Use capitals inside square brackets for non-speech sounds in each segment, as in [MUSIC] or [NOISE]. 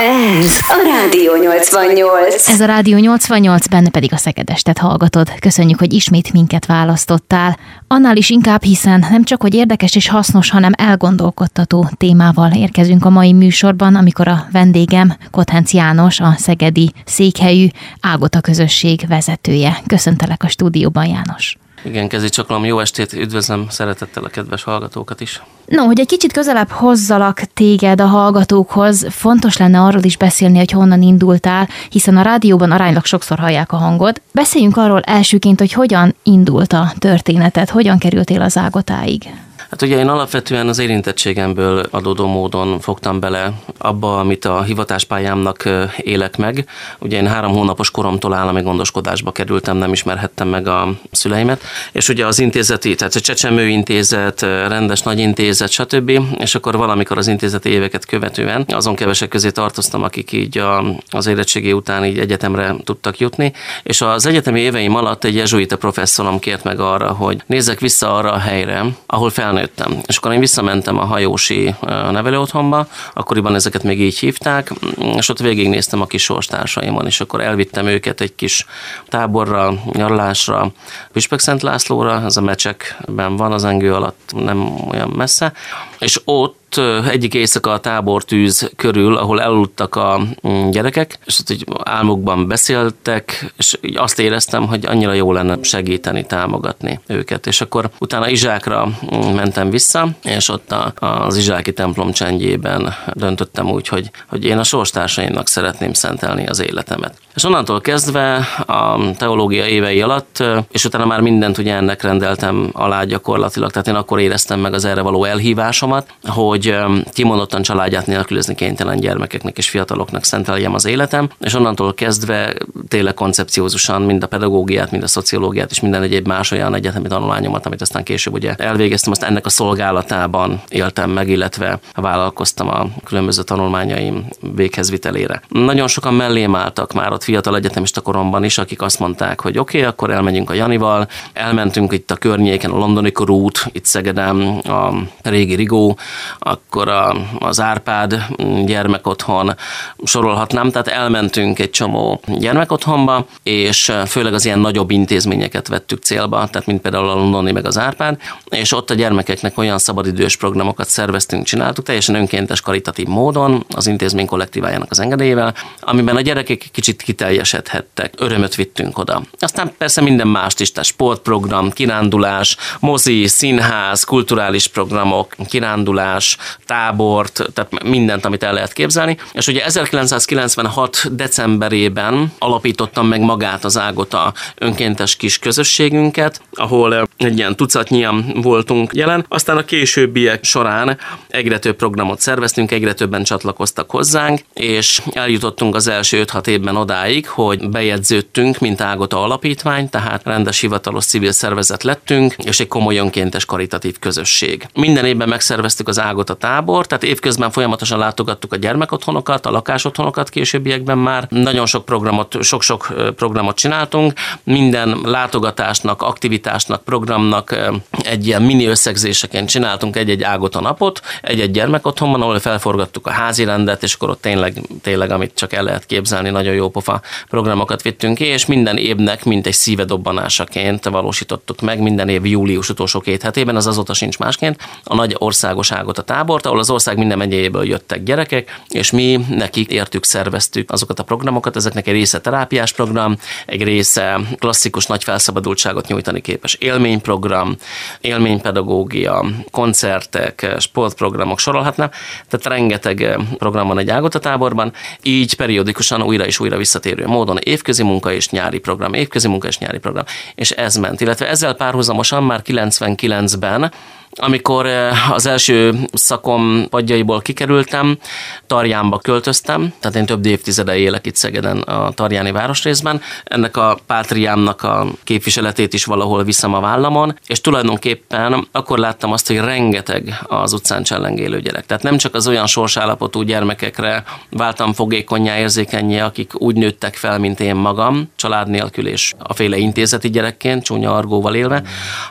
Ez a Rádió 88. Ez a Rádió 88, benne pedig a Szegedestet hallgatod. Köszönjük, hogy ismét minket választottál. Annál is inkább, hiszen nem csak, hogy érdekes és hasznos, hanem elgondolkodtató témával érkezünk a mai műsorban, amikor a vendégem Kothenc János, a szegedi székhelyű Ágota közösség vezetője. Köszöntelek a stúdióban, János. Igen, Kezi Csaklam, jó estét, üdvözlöm szeretettel a kedves hallgatókat is. No, hogy egy kicsit közelebb hozzalak téged a hallgatókhoz, fontos lenne arról is beszélni, hogy honnan indultál, hiszen a rádióban aránylag sokszor hallják a hangod. Beszéljünk arról elsőként, hogy hogyan indult a történeted, hogyan kerültél az ágotáig. Hát ugye én alapvetően az érintettségemből adódó módon fogtam bele abba, amit a hivatáspályámnak élek meg. Ugye én három hónapos koromtól állami gondoskodásba kerültem, nem ismerhettem meg a szüleimet, és ugye az intézeti, tehát a Csecsemő intézet, rendes nagy intézet, stb. És akkor valamikor az intézeti éveket követően azon kevesek közé tartoztam, akik így a, az érettségi után így egyetemre tudtak jutni, és az egyetemi éveim alatt egy jezsuita professzorom kért meg arra, hogy nézzek vissza arra a helyre, ahol felnőtt nőttem. És akkor én visszamentem a hajósi nevelőotthonba, akkoriban ezeket még így hívták, és ott végignéztem a kis sorstársaimon, és akkor elvittem őket egy kis táborra, nyaralásra, Püspök Szent Lászlóra, ez a mecsekben van, az engő alatt nem olyan messze, és ott ott egyik éjszaka a tábortűz körül, ahol eludtak a mm, gyerekek, és ott így álmukban beszéltek, és így azt éreztem, hogy annyira jó lenne segíteni, támogatni őket. És akkor utána Izsákra mm, mentem vissza, és ott a, az Izsáki templom csendjében döntöttem úgy, hogy, hogy én a sorstársaimnak szeretném szentelni az életemet. És onnantól kezdve a teológia évei alatt, és utána már mindent ugye ennek rendeltem alá gyakorlatilag, tehát én akkor éreztem meg az erre való elhívásomat, hogy hogy kimondottan családját nélkülözni kénytelen gyermekeknek és fiataloknak szenteljem az életem, és onnantól kezdve tényleg koncepciózusan mind a pedagógiát, mind a szociológiát és minden egyéb más olyan egyetemi tanulmányomat, amit aztán később ugye elvégeztem, azt ennek a szolgálatában éltem meg, illetve vállalkoztam a különböző tanulmányaim véghezvitelére. Nagyon sokan mellém álltak már ott fiatal egyetemista koromban is, akik azt mondták, hogy oké, okay, akkor elmegyünk a Janival, elmentünk itt a környéken, a londoni korút, itt Szegedem, a régi Rigó, akkor a, az Árpád gyermekotthon sorolhatnám, tehát elmentünk egy csomó gyermekotthonba, és főleg az ilyen nagyobb intézményeket vettük célba, tehát mint például a Londoni meg az Árpád, és ott a gyermekeknek olyan szabadidős programokat szerveztünk, csináltuk teljesen önkéntes karitatív módon, az intézmény kollektívájának az engedélyével, amiben a gyerekek kicsit kiteljesedhettek, örömöt vittünk oda. Aztán persze minden mást is, tehát sportprogram, kirándulás, mozi, színház, kulturális programok, kirándulás, tábort, tehát mindent, amit el lehet képzelni. És ugye 1996. decemberében alapítottam meg magát az Ágota önkéntes kis közösségünket, ahol egy ilyen tucatnyian voltunk jelen. Aztán a későbbiek során egyre több programot szerveztünk, egyre többen csatlakoztak hozzánk, és eljutottunk az első 5-6 évben odáig, hogy bejegyződtünk, mint Ágota alapítvány, tehát rendes hivatalos civil szervezet lettünk, és egy komoly önkéntes karitatív közösség. Minden évben megszerveztük az Ágota a tábor, tehát évközben folyamatosan látogattuk a gyermekotthonokat, a lakásotthonokat későbbiekben már. Nagyon sok programot, sok-sok programot csináltunk. Minden látogatásnak, aktivitásnak, programnak egy ilyen mini összegzéseként csináltunk egy-egy ágot a napot, egy-egy gyermekotthonban, ahol felforgattuk a házi rendet, és akkor ott tényleg, tényleg, amit csak el lehet képzelni, nagyon jó pofa programokat vittünk ki, és minden évnek, mint egy szívedobbanásaként valósítottuk meg, minden év július utolsó két hetében, az azóta sincs másként, a nagy országos ágot a tábort, ahol az ország minden megyéből jöttek gyerekek, és mi nekik értük, szerveztük azokat a programokat. Ezeknek egy része terápiás program, egy része klasszikus nagy felszabadultságot nyújtani képes élményprogram, élménypedagógia, koncertek, sportprogramok sorolhatnám. Tehát rengeteg program van egy ágot a táborban, így periódikusan újra és újra visszatérő módon évközi munka és nyári program, évközi munka és nyári program, és ez ment. Illetve ezzel párhuzamosan már 99-ben amikor eh, az első szakom padjaiból kikerültem, Tarjánba költöztem, tehát én több évtizede élek itt Szegeden a Tarjáni városrészben. Ennek a pátriámnak a képviseletét is valahol viszem a vállamon, és tulajdonképpen akkor láttam azt, hogy rengeteg az utcán csellengélő gyerek. Tehát nem csak az olyan sorsállapotú gyermekekre váltam fogékonyá, érzékenyé, akik úgy nőttek fel, mint én magam, család nélkül és a féle intézeti gyerekként, csúnya argóval élve,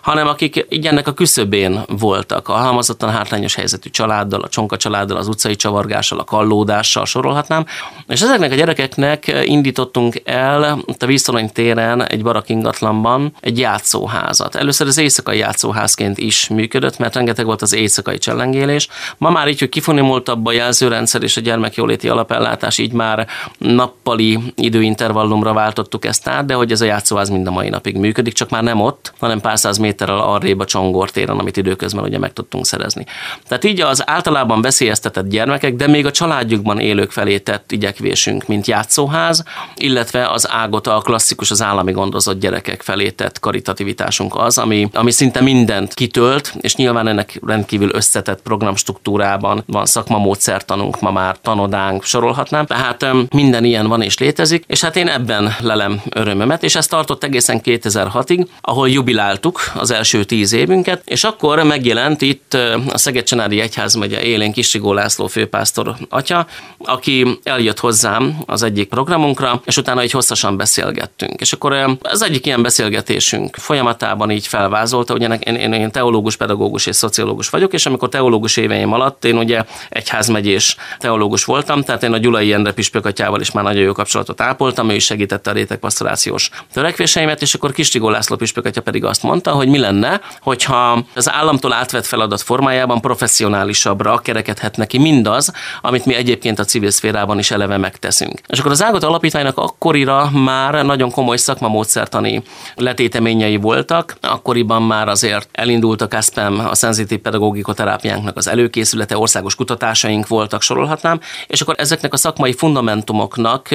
hanem akik így ennek a küszöbén voltak. A halmazottan hátrányos helyzetű családdal, a csonka családdal, az utcai csavargással, a kallódással sorolhatnám. És ezeknek a gyerekeknek indítottunk el a Víztorony téren egy barak ingatlanban egy játszóházat. Először az éjszakai játszóházként is működött, mert rengeteg volt az éjszakai csellengélés. Ma már így, hogy kifonimultabb a jelzőrendszer és a gyermekjóléti alapellátás, így már nappali időintervallumra váltottuk ezt át, de hogy ez a játszóház mind a mai napig működik, csak már nem ott, hanem pár száz méterrel arrébb a Csongor téren, amit időközben ugye meg tudtunk szerezni. Tehát így az általában veszélyeztetett gyermekek, de még a családjukban élők felé tett igyekvésünk, mint játszóház, illetve az ágot a klasszikus, az állami gondozott gyerekek felé tett karitativitásunk az, ami, ami szinte mindent kitölt, és nyilván ennek rendkívül összetett programstruktúrában van szakmamódszertanunk, ma már tanodánk, sorolhatnám. Tehát minden ilyen van és létezik, és hát én ebben lelem örömömet, és ez tartott egészen 2006-ig, ahol jubiláltuk az első tíz évünket, és akkor megjelent itt a Szeged-Csanádi Egyházmegye élén Kisigó László főpásztor atya, aki eljött hozzám az egyik programunkra, és utána egy hosszasan beszélgettünk. És akkor az egyik ilyen beszélgetésünk folyamatában így felvázolta, hogy én, én, én teológus, pedagógus és szociológus vagyok, és amikor teológus éveim alatt én ugye egyházmegyés teológus voltam, tehát én a Gyulai Endre püspökatyával is már nagyon jó kapcsolatot ápoltam, ő is segítette a rétegpastorációs törekvéseimet, és akkor Kistigó László püspökatya pedig azt mondta, hogy mi lenne, hogyha az államtól átvett feladat formájában professzionálisabbra kerekedhet neki mindaz, amit mi egyébként a civil szférában is eleve megteszünk. És akkor az Ágot Alapítványnak akkorira már nagyon komoly szakmamódszertani letéteményei voltak, akkoriban már azért elindult a KSPEM, a szenzitív pedagógikoterápiánknak az előkészülete, országos kutatásaink voltak, sorolhatnám, és akkor ezeknek a szakmai fundamentumoknak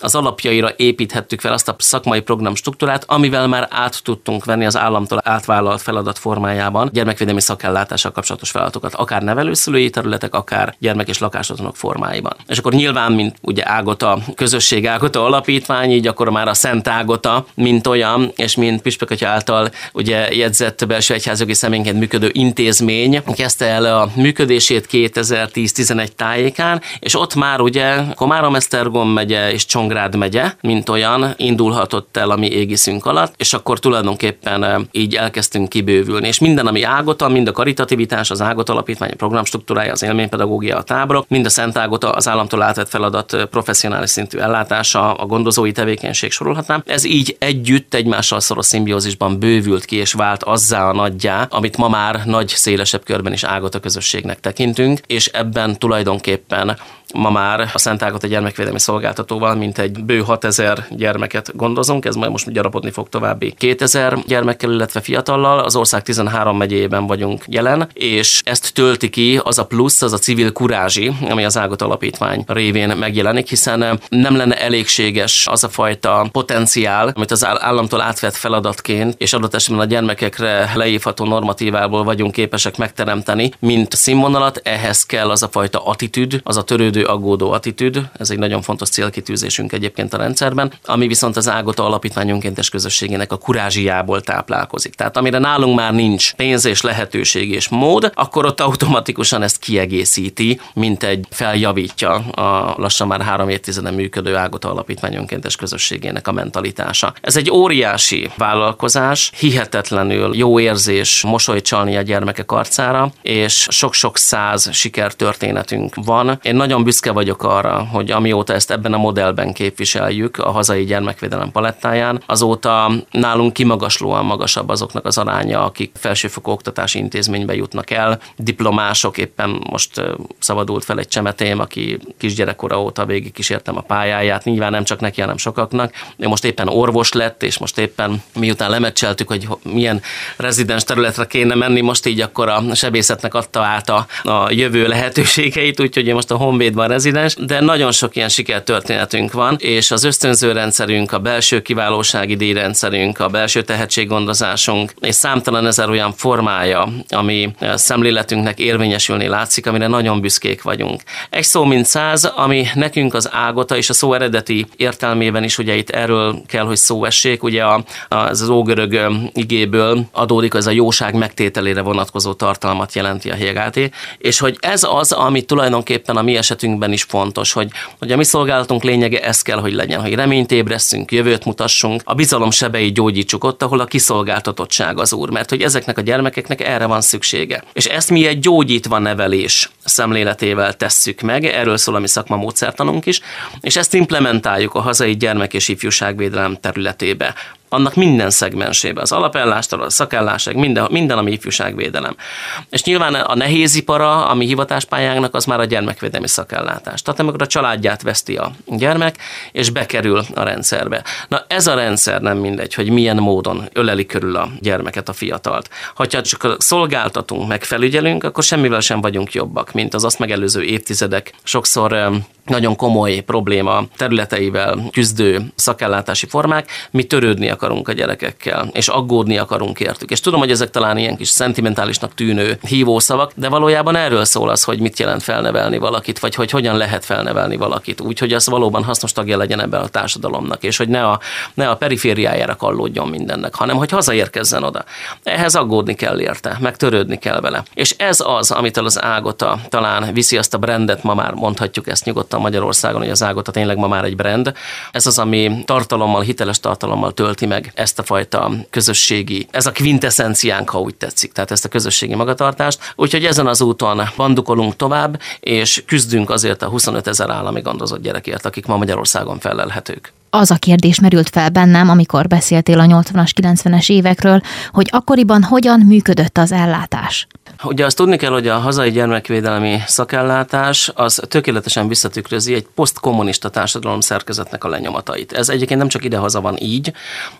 az alapjaira építhettük fel azt a szakmai program struktúrát, amivel már át tudtunk venni az államtól átvállalt feladat formájában gyermekvédelmi szakellátással kapcsolatos feladatokat, akár nevelőszülői területek, akár gyermek és lakásotthonok formáiban. És akkor nyilván, mint ugye Ágota, közösség Ágota alapítvány, így akkor már a Szent Ágota, mint olyan, és mint Püspökatya által ugye jegyzett belső egyházjogi személyként működő intézmény kezdte el a működését 2010-11 tájékán, és ott már ugye Komárom-Esztergom megye és Csongrád megye, mint olyan, indulhatott el a mi égiszünk alatt, és akkor tulajdonképpen így elkezdtünk kibővülni. És minden, ami Ágota, mind a karitativitás, az Ágota alapítvány, a programstruktúrája, az élménypedagógia, a táborok, mind a Szent Ágota, az államtól átvett feladat professzionális szintű ellátása, a gondozói tevékenység sorolhatnám. Ez így együtt egymással szoros szimbiózisban bővült ki és vált azzá a nagyjá, amit ma már nagy, szélesebb körben is Ágota közösségnek tekintünk, és ebben tulajdonképpen Ma már a Szent Ágota gyermekvédelmi szolgáltatóval mint egy bő 6000 gyermeket gondozunk, ez majd most gyarapodni fog további 2000 gyermekkel, illetve fiatallal. Az ország 13 megyében vagyunk jelen, és ezt tölti ki az a plusz, az a civil kurázsi, ami az Ágot Alapítvány révén megjelenik, hiszen nem lenne elégséges az a fajta potenciál, amit az államtól átvett feladatként, és adott esetben a gyermekekre leívható normatívából vagyunk képesek megteremteni, mint színvonalat, ehhez kell az a fajta attitűd, az a törődő aggódó attitűd, ez egy nagyon fontos célkitűzésünk egyébként a rendszerben, ami viszont az Ágota Alapítvány önkéntes közösségének a kurázsiából táplálkozik. Tehát amire nálunk már nincs pénz és lehetőség és mód, akkor ott automatikusan ezt kiegészíti, mint egy feljavítja a lassan már három évtizeden működő Ágota Alapítvány önkéntes közösségének a mentalitása. Ez egy óriási vállalkozás, hihetetlenül jó érzés mosolyt csalni a gyermekek arcára, és sok-sok száz sikertörténetünk van. Én nagyon büszke vagyok arra, hogy amióta ezt ebben a modellben képviseljük a hazai gyermekvédelem palettáján, azóta nálunk kimagaslóan magasabb azoknak az aránya, akik felsőfokú oktatási intézménybe jutnak el. Diplomások, éppen most szabadult fel egy csemetém, aki kisgyerekkora óta végig kísértem a pályáját, nyilván nem csak neki, hanem sokaknak. Ő most éppen orvos lett, és most éppen miután lemecseltük, hogy milyen rezidens területre kéne menni, most így akkor a sebészetnek adta át a, a jövő lehetőségeit, úgyhogy én most a Honvéd van rezidens, de nagyon sok ilyen sikertörténetünk van, és az ösztönző rendszerünk, a belső kiválósági díjrendszerünk, a belső tehetséggondozásunk, és számtalan ezer olyan formája, ami szemléletünknek érvényesülni látszik, amire nagyon büszkék vagyunk. Egy szó mint száz, ami nekünk az ágota, és a szó eredeti értelmében is, ugye itt erről kell, hogy szó essék, ugye a, az, az ógörög igéből adódik, az a jóság megtételére vonatkozó tartalmat jelenti a Hegáté, és hogy ez az, ami tulajdonképpen a mi esetünkben is fontos, hogy, hogy a mi szolgálatunk lényege ez kell, hogy legyen, hogy reményt ébreszünk, jövőt mutassunk, a bizalom sebeit gyógyítsuk ott, ahol a kiszolgáltatottság az úr, mert hogy ezeknek a gyermekek gyerekeknek erre van szüksége. És ezt mi egy gyógyítva nevelés szemléletével tesszük meg, erről szól a mi szakmamódszertanunk is, és ezt implementáljuk a hazai gyermek és ifjúságvédelem területébe annak minden szegmensébe, az alapellástól, a szakállásig, minden, minden, ami ifjúságvédelem. És nyilván a nehézipara, ami hivatáspályánknak, az már a gyermekvédelmi szakellátás. Tehát amikor a családját veszti a gyermek, és bekerül a rendszerbe. Na ez a rendszer nem mindegy, hogy milyen módon öleli körül a gyermeket, a fiatalt. Ha csak szolgáltatunk, megfelügyelünk, akkor semmivel sem vagyunk jobbak, mint az azt megelőző évtizedek. Sokszor nagyon komoly probléma területeivel küzdő szakellátási formák, mi törődni akarunk a gyerekekkel, és aggódni akarunk értük. És tudom, hogy ezek talán ilyen kis szentimentálisnak tűnő hívószavak, de valójában erről szól az, hogy mit jelent felnevelni valakit, vagy hogy hogyan lehet felnevelni valakit, úgy, hogy az valóban hasznos tagja legyen ebben a társadalomnak, és hogy ne a, ne a perifériájára kallódjon mindennek, hanem hogy hazaérkezzen oda. Ehhez aggódni kell érte, meg törődni kell vele. És ez az, amitől az Ágota talán viszi azt a brandet, ma már mondhatjuk ezt nyugodtan Magyarországon, hogy az Ágota tényleg ma már egy brand. Ez az, ami tartalommal, hiteles tartalommal tölti meg ezt a fajta közösségi, ez a quintessenciánk, ha úgy tetszik, tehát ezt a közösségi magatartást. Úgyhogy ezen az úton bandukolunk tovább, és küzdünk azért a 25 ezer állami gondozott gyerekért, akik ma Magyarországon felelhetők az a kérdés merült fel bennem, amikor beszéltél a 80-as, 90-es évekről, hogy akkoriban hogyan működött az ellátás. Ugye azt tudni kell, hogy a hazai gyermekvédelmi szakellátás az tökéletesen visszatükrözi egy posztkommunista társadalom szerkezetnek a lenyomatait. Ez egyébként nem csak idehaza van így,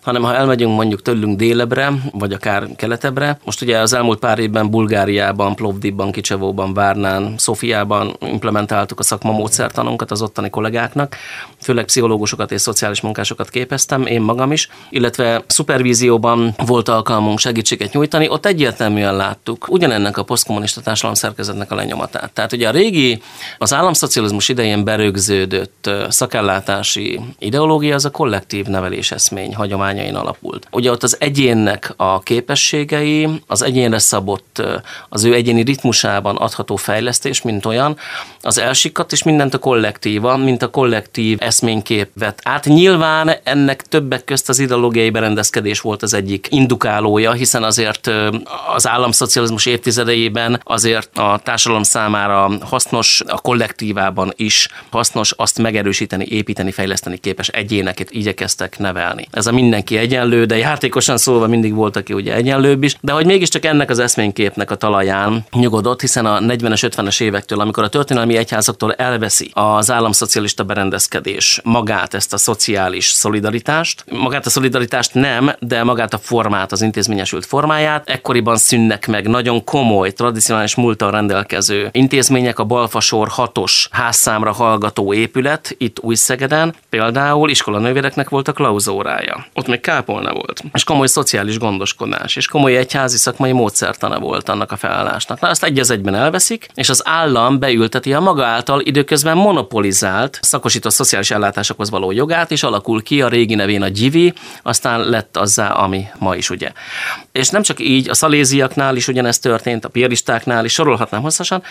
hanem ha elmegyünk mondjuk tőlünk délebre, vagy akár keletebbre. Most ugye az elmúlt pár évben Bulgáriában, Plovdivban, Kicsevóban, Várnán, Szofiában implementáltuk a szakma módszertanunkat az ottani kollégáknak, főleg pszichológusokat és szociális munkásokat képeztem, én magam is, illetve szupervízióban volt alkalmunk segítséget nyújtani, ott egyértelműen láttuk ugyanennek a posztkommunista társadalom szerkezetnek a lenyomatát. Tehát ugye a régi, az államszocializmus idején berögződött szakellátási ideológia az a kollektív nevelés eszmény hagyományain alapult. Ugye ott az egyénnek a képességei, az egyénre szabott, az ő egyéni ritmusában adható fejlesztés, mint olyan, az elsikadt, és mindent a kollektíva, mint a kollektív eszménykép vett át, nyilván ennek többek közt az ideológiai berendezkedés volt az egyik indukálója, hiszen azért az államszocializmus évtizedeiben azért a társadalom számára hasznos, a kollektívában is hasznos azt megerősíteni, építeni, fejleszteni képes egyéneket igyekeztek nevelni. Ez a mindenki egyenlő, de játékosan szólva mindig volt, aki ugye egyenlőbb is, de hogy mégiscsak ennek az eszményképnek a talaján nyugodott, hiszen a 40-es, 50-es évektől, amikor a történelmi egyházaktól elveszi az államszocialista berendezkedés magát, ezt a szociális szolidaritást. Magát a szolidaritást nem, de magát a formát, az intézményesült formáját. Ekkoriban szűnnek meg nagyon komoly, tradicionális múltal rendelkező intézmények, a Balfasor hatos házszámra hallgató épület, itt Új-Szegeden. Például iskolanővéreknek volt a klauzórája. Ott még kápolna volt. És komoly szociális gondoskodás, és komoly egyházi szakmai módszertana volt annak a felállásnak. Na, azt egy az egyben elveszik, és az állam beülteti a maga által időközben monopolizált szakosított szociális ellátásokhoz való jogát, át, és alakul ki a régi nevén a Gyivi, aztán lett azzá, ami ma is ugye. És nem csak így, a szaléziaknál is ugyanezt történt, a piaristáknál is, sorolhatnám hosszasan.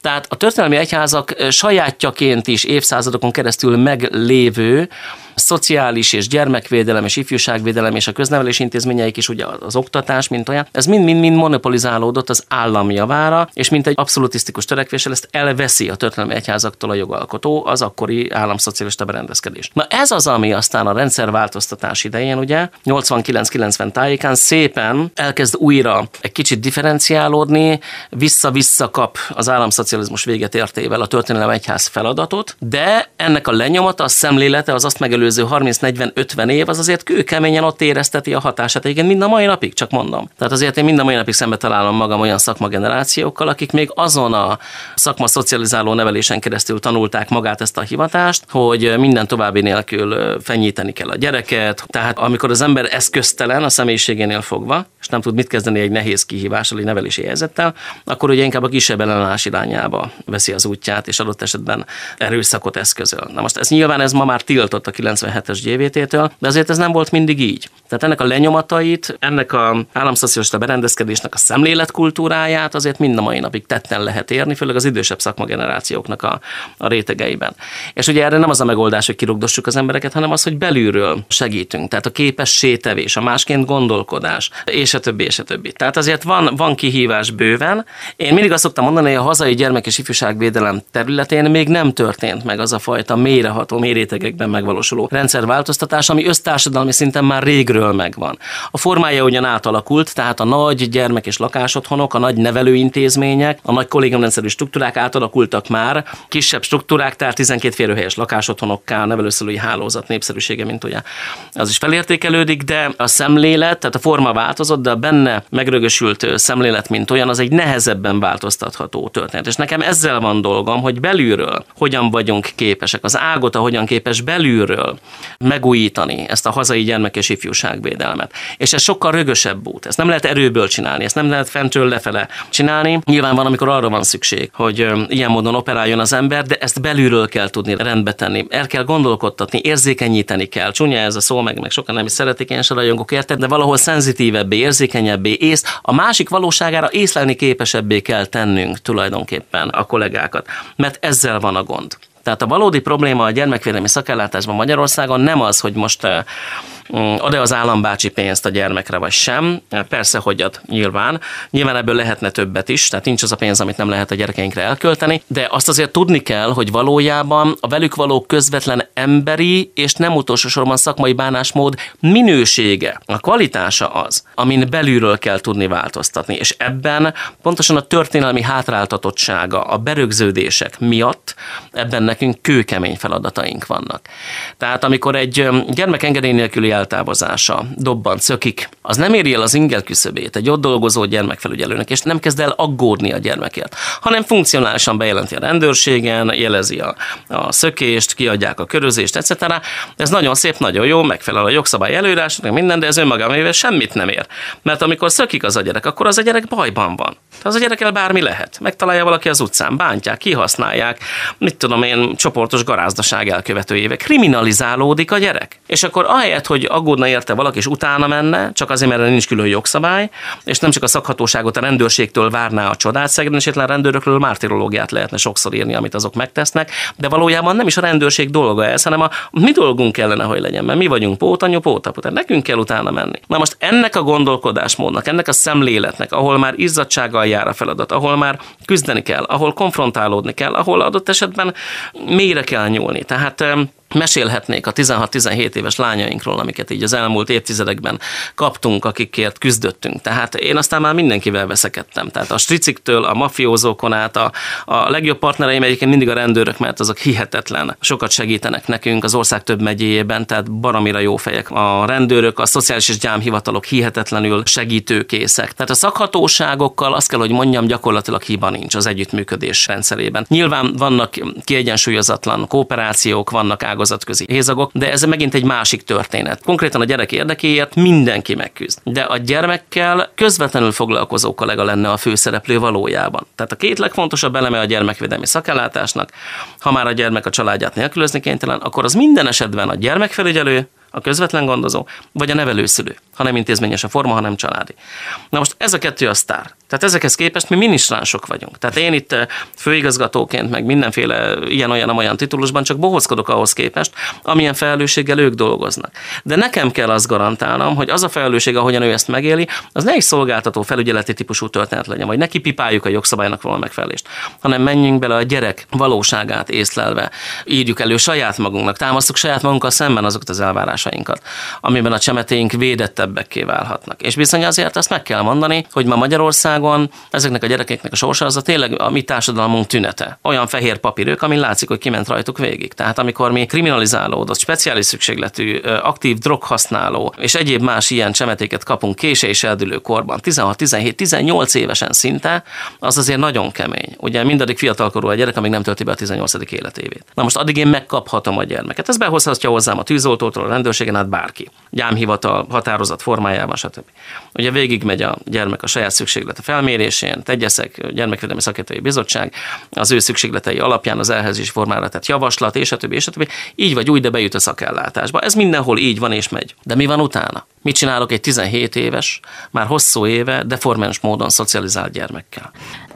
Tehát a történelmi egyházak sajátjaként is évszázadokon keresztül meglévő szociális és gyermekvédelem és ifjúságvédelem és a köznevelési intézményeik is, ugye az oktatás, mint olyan, ez mind-mind-mind monopolizálódott az állam javára, és mint egy abszolutisztikus törekvéssel ezt elveszi a történelmi egyházaktól a jogalkotó, az akkori államszocialista berendezkedés. Na ez az, ami aztán a rendszerváltoztatás idején, ugye, 89-90 tájékán szépen elkezd újra egy kicsit differenciálódni, vissza-vissza kap az államszocializmus véget értével a történelem egyház feladatot, de ennek a lenyomata, a szemlélete, az azt megelő megelőző 30-40-50 év, az azért kőkeményen ott érezteti a hatását. Igen, mind a mai napig, csak mondom. Tehát azért én mind a mai napig szembe találom magam olyan szakmagenerációkkal, akik még azon a szakma szocializáló nevelésen keresztül tanulták magát ezt a hivatást, hogy minden további nélkül fenyíteni kell a gyereket. Tehát amikor az ember eszköztelen a személyiségénél fogva, és nem tud mit kezdeni egy nehéz kihívással, egy nevelési helyzettel, akkor ugye inkább a kisebb ellenállás irányába veszi az útját, és adott esetben erőszakot eszközöl. Na most ez nyilván ez ma már tiltott a 97-es GVT-től, de azért ez nem volt mindig így. Tehát ennek a lenyomatait, ennek a államszocialista berendezkedésnek a szemléletkultúráját azért mind a mai napig tetten lehet érni, főleg az idősebb szakmagenerációknak a, a rétegeiben. És ugye erre nem az a megoldás, hogy kirugdossuk az embereket, hanem az, hogy belülről segítünk. Tehát a képességtevés, a másként gondolkodás, és a többi, és a többi. Tehát azért van, van kihívás bőven. Én mindig azt szoktam mondani, hogy a hazai gyermek és ifjúságvédelem területén még nem történt meg az a fajta mélyreható, mérétegekben megvalósuló rendszerváltoztatás, ami össztársadalmi szinten már régről megvan. A formája ugyan átalakult, tehát a nagy gyermek és lakásotthonok, a nagy nevelőintézmények, a nagy kollégiumrendszerű struktúrák átalakultak már, kisebb struktúrák, tehát 12 férőhelyes lakásotthonokká, nevelőszülői hálózat népszerűsége, mint ugye az is felértékelődik, de a szemlélet, tehát a forma változott, de a benne megrögösült szemlélet, mint olyan, az egy nehezebben változtatható történet. És nekem ezzel van dolgom, hogy belülről hogyan vagyunk képesek, az ágota hogyan képes belülről megújítani ezt a hazai gyermek és ifjúságvédelmet. És ez sokkal rögösebb út. Ezt nem lehet erőből csinálni, ezt nem lehet fentről lefele csinálni. Nyilván van, amikor arra van szükség, hogy ilyen módon operáljon az ember, de ezt belülről kell tudni rendbe tenni. El kell gondolkodtatni, érzékenyíteni kell. Csúnya ez a szó, meg, meg sokan nem is szeretik, én se rajongok érted, de valahol szenzitívebbé, érzékenyebbé, ész, a másik valóságára észlelni képesebbé kell tennünk tulajdonképpen a kollégákat, mert ezzel van a gond. Tehát a valódi probléma a gyermekvédelmi szakellátásban Magyarországon nem az, hogy most Mm, ad-e az állambácsi pénzt a gyermekre, vagy sem. Persze, hogy ad, nyilván. Nyilván ebből lehetne többet is, tehát nincs az a pénz, amit nem lehet a gyerekeinkre elkölteni, de azt azért tudni kell, hogy valójában a velük való közvetlen emberi és nem utolsó sorban szakmai bánásmód minősége, a kvalitása az, amin belülről kell tudni változtatni, és ebben pontosan a történelmi hátráltatottsága, a berögződések miatt ebben nekünk kőkemény feladataink vannak. Tehát amikor egy gyermek engedély nélküli eltávozása, dobban, szökik, az nem éri el az ingel küszöbét egy ott dolgozó gyermekfelügyelőnek, és nem kezd el aggódni a gyermekért, hanem funkcionálisan bejelenti a rendőrségen, jelezi a, a szökést, kiadják a körözést, etc. Ez nagyon szép, nagyon jó, megfelel a jogszabály előírásnak, minden, de ez önmagában semmit nem ér. Mert amikor szökik az a gyerek, akkor az a gyerek bajban van. Az a gyerekkel bármi lehet. Megtalálja valaki az utcán, bántják, kihasználják, mit tudom én, csoportos garázdaság elkövetőjével. Kriminalizálódik a gyerek. És akkor ahelyett, hogy aggódna érte valaki, és utána menne, csak azért, mert nincs külön jogszabály, és nem csak a szakhatóságot a rendőrségtől várná a csodát, szegényesetlen rendőrökről mártirológiát lehetne sokszor írni, amit azok megtesznek, de valójában nem is a rendőrség dolga ez, hanem a mi dolgunk kellene, hogy legyen, mert mi vagyunk pótanyú, pótapu, tehát nekünk kell utána menni. Na most ennek a gondolkodásmódnak, ennek a szemléletnek, ahol már izzadsággal jár a feladat, ahol már küzdeni kell, ahol konfrontálódni kell, ahol adott esetben mélyre kell nyúlni. Tehát mesélhetnék a 16-17 éves lányainkról, amiket így az elmúlt évtizedekben kaptunk, akikért küzdöttünk. Tehát én aztán már mindenkivel veszekedtem. Tehát a striciktől, a mafiózókon át, a, a legjobb partnereim egyébként mindig a rendőrök, mert azok hihetetlen. Sokat segítenek nekünk az ország több megyéjében, tehát baromira jó fejek. A rendőrök, a szociális és gyámhivatalok hihetetlenül segítőkészek. Tehát a szakhatóságokkal azt kell, hogy mondjam, gyakorlatilag hiba nincs az együttműködés rendszerében. Nyilván vannak kiegyensúlyozatlan kooperációk, vannak ágazat ágazatközi hézagok, de ez megint egy másik történet. Konkrétan a gyerek érdekéért mindenki megküzd. De a gyermekkel közvetlenül foglalkozó kollega lenne a főszereplő valójában. Tehát a két legfontosabb eleme a gyermekvédelmi szakellátásnak, ha már a gyermek a családját nélkülözni kénytelen, akkor az minden esetben a gyermekfelügyelő, a közvetlen gondozó, vagy a nevelőszülő, ha nem intézményes a forma, hanem családi. Na most ez a kettő a sztár. Tehát ezekhez képest mi minisztránsok vagyunk. Tehát én itt eh, főigazgatóként, meg mindenféle ilyen-olyan-olyan titulusban csak bohózkodok ahhoz képest, amilyen felelősséggel ők dolgoznak. De nekem kell azt garantálnom, hogy az a felelősség, ahogyan ő ezt megéli, az ne egy szolgáltató felügyeleti típusú történet legyen, vagy neki pipáljuk a jogszabálynak való megfelelést, hanem menjünk bele a gyerek valóságát észlelve, írjuk elő saját magunknak, támasztjuk saját magunkkal szemben azokat az elvárásainkat, amiben a csemetéink védettebbekké válhatnak. És bizony azért azt meg kell mondani, hogy ma Magyarországon ezeknek a gyerekeknek a sorsa az a tényleg a mi társadalmunk tünete. Olyan fehér papírök, amin látszik, hogy kiment rajtuk végig. Tehát amikor mi kriminalizálódott, speciális szükségletű, aktív droghasználó és egyéb más ilyen csemetéket kapunk késő és eldülő korban, 16, 17, 18 évesen szinte, az azért nagyon kemény. Ugye mindaddig fiatalkorú a gyerek, amíg nem tölti be a 18. életévét. Na most addig én megkaphatom a gyermeket. Ez behozhatja hozzám a tűzoltótól, a rendőrségen át bárki. Gyámhivatal, táblázat formájában, stb. Ugye végigmegy a gyermek a saját szükséglete felmérésén, tegyeszek, gyermekvédelmi szakértői bizottság, az ő szükségletei alapján az elhelyezés formára tett javaslat, és a többi, és a. Így vagy úgy, de bejut a szakellátásba. Ez mindenhol így van és megy. De mi van utána? Mit csinálok egy 17 éves, már hosszú éve, deformens módon szocializált gyermekkel?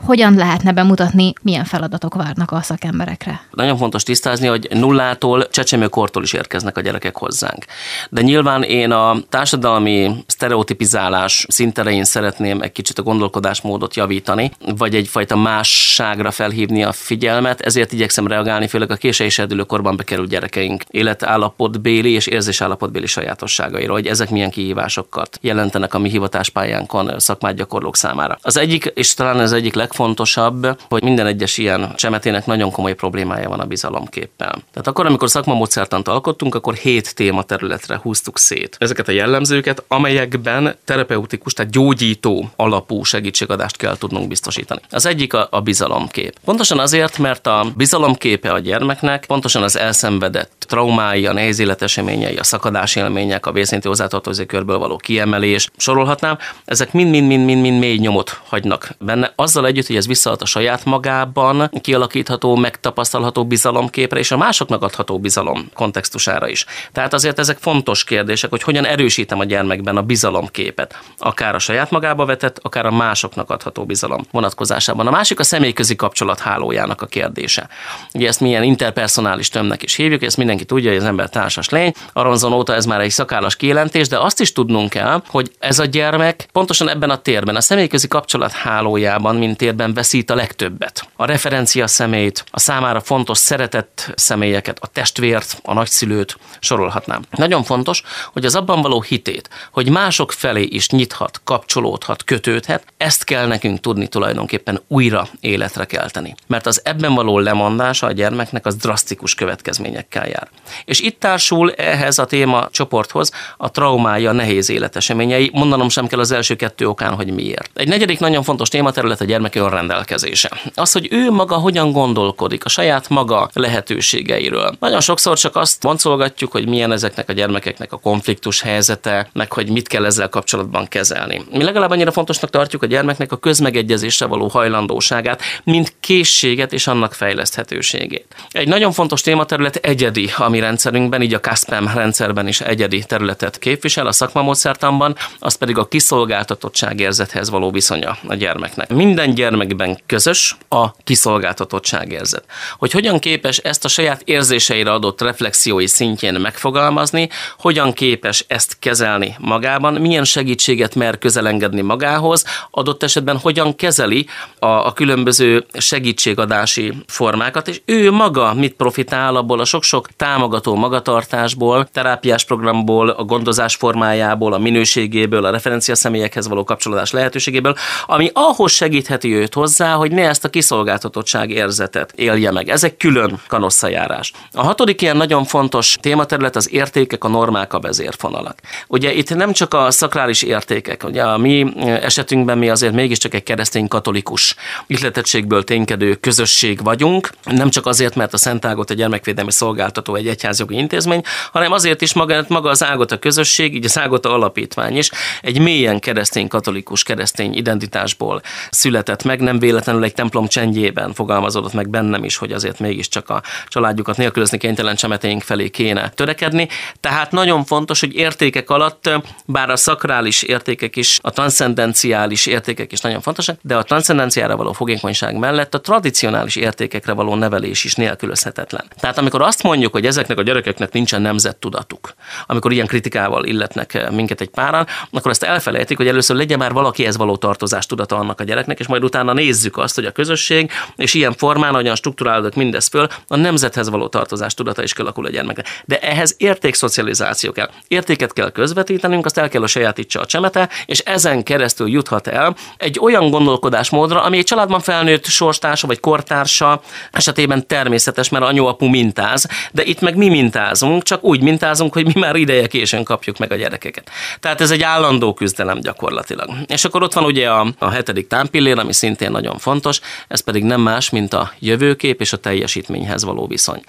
Hogyan lehetne bemutatni, milyen feladatok várnak a szakemberekre? Nagyon fontos tisztázni, hogy nullától, csecsemőkortól is érkeznek a gyerekek hozzánk. De nyilván én a társadalmi sztereotipizálás szinterején szeretném egy kicsit a gondolkodásmódot javítani, vagy egyfajta másságra felhívni a figyelmet, ezért igyekszem reagálni, főleg a késői korban bekerült gyerekeink életállapotbéli és érzésállapotbéli sajátosságaira, hogy ezek milyen kihívásokat jelentenek a mi hivatáspályánkon szakmát gyakorlók számára. Az egyik, és talán az egyik legfontosabb, hogy minden egyes ilyen csemetének nagyon komoly problémája van a bizalomképpel. Tehát akkor, amikor szakmamódszertant alkottunk, akkor hét téma területre húztuk szét. Ezeket a jellemzőket, amelyekben terapeutikus, tehát gyógyító alapú segítségadást kell tudnunk biztosítani. Az egyik a, a bizalomkép. Pontosan azért, mert a bizalomképe a gyermeknek pontosan az elszenvedett traumái, a nehéz életeseményei, a szakadás élmények, a vészintű hozzátartozó körből való kiemelés, sorolhatnám, ezek mind-mind-mind-mind mély nyomot hagynak benne, azzal együtt, hogy ez visszaad a saját magában kialakítható, megtapasztalható bizalomképre és a másoknak adható bizalom kontextusára is. Tehát azért ezek fontos kérdések, hogy hogyan erősítem a gyermekben a bizalomképet, akár a saját magába vetett, akár a másoknak adható bizalom vonatkozásában. A másik a személyközi kapcsolat hálójának a kérdése. Ugye ezt milyen interpersonális tömnek is hívjuk, ezt mindenki tudja, hogy az ember társas lény. Aronzon óta ez már egy szakállas kijelentés, de azt is tudnunk kell, hogy ez a gyermek pontosan ebben a térben, a személyközi kapcsolat hálójában, mint térben veszít a legtöbbet. A referencia személyt, a számára fontos szeretett személyeket, a testvért, a nagyszülőt sorolhatnám. Nagyon fontos, hogy az abban való hitét, hogy mások felé is nyithat, kapcsolódhat, kötődhet, ezt kell nekünk tudni tulajdonképpen újra életre kelteni. Mert az ebben való lemondása a gyermeknek az drasztikus következményekkel jár. És itt társul ehhez a téma csoporthoz a traumája, nehéz életeseményei, mondanom sem kell az első kettő okán, hogy miért. Egy negyedik nagyon fontos tématerület a gyermek önrendelkezése. Az, hogy ő maga hogyan gondolkodik a saját maga lehetőségeiről. Nagyon sokszor csak azt boncolgatjuk, hogy milyen ezeknek a gyermekeknek a konfliktus helyzete, meg hogy mit kell ezzel kapcsolatban kezelni. Mi legalább annyira fontosnak tartjuk a gyermeknek a közmegegyezésre való hajlandóságát, mint készséget és annak fejleszthetőségét. Egy nagyon fontos tématerület egyedi a mi rendszerünkben, így a CASPEM rendszerben is egyedi területet képvisel a szakmamódszertanban, az pedig a kiszolgáltatottság érzethez való viszonya a gyermeknek. Minden gyermekben közös a kiszolgáltatottság érzet. Hogy hogyan képes ezt a saját érzéseire adott reflexiói szintjén megfogalmazni, hogyan képes ezt kezelni magában, milyen segítséget mer közelengedni magához, adott esetben hogyan kezeli a, a különböző segítségadási formákat, és ő maga mit profitál abból a sok-sok támogató magatartásból, terápiás programból, a gondozás formájából, a minőségéből, a referencia személyekhez való kapcsolódás lehetőségéből, ami ahhoz segítheti őt hozzá, hogy ne ezt a kiszolgáltatottság érzetet élje meg. Ez egy külön kanosszajárás. A hatodik ilyen nagyon fontos tématerület az értékek, a normák, a vezérfonalak. Ugye itt nem csak a szakrális értékek, ugye a mi esetünkben mi azért mégiscsak egy keresztény katolikus ihletettségből ténykedő közösség vagyunk, nem csak azért, mert a Szent Ágot a gyermekvédelmi szolgáltató egy egyházjogi intézmény, hanem azért is maga, maga az Ágot a közösség, így a alapítvány is egy mélyen keresztény katolikus keresztény identitásból született meg, nem véletlenül egy templom csendjében fogalmazódott meg bennem is, hogy azért mégiscsak a családjukat nélkülözni kénytelen csemetéink felé kéne törekedni. Tehát nagyon fontos, hogy értékek alatt, bár a szakrális értékek is, a transzendenciális értékek is nagyon fontosak, de a transzendenciára való fogékonyság mellett a tradicionális értékekre való nevelés is nélkülözhetetlen. Tehát amikor azt mondjuk, hogy ezeknek a gyerekeknek nincsen nemzettudatuk, amikor ilyen kritikával illetnek minket egy páran, akkor azt elfelejtik, hogy először legyen már valaki ez való tartozás tudata annak a gyereknek, és majd utána nézzük azt, hogy a közösség, és ilyen formán, ahogyan strukturálódott mindez föl, a nemzethez való tartozás tudata is kialakul a gyermeknek. De ehhez értékszocializáció kell. Értéket kell közvetítenünk, azt el kell a sajátítsa a csemete, és ezen keresztül juthat el egy olyan gondolkodásmódra, ami egy családban felnőtt sorstársa vagy kortársa esetében természetes, mert apu mintáz, de itt meg mi mintázunk, csak úgy mintázunk, hogy mi már ideje későn kapjuk meg a gyerekeket. Tehát ez egy állandó küzdelem gyakorlatilag. És akkor ott van ugye a, a hetedik támpillér, ami szintén nagyon fontos, ez pedig nem más, mint a jövőkép és a teljesítményhez való viszony.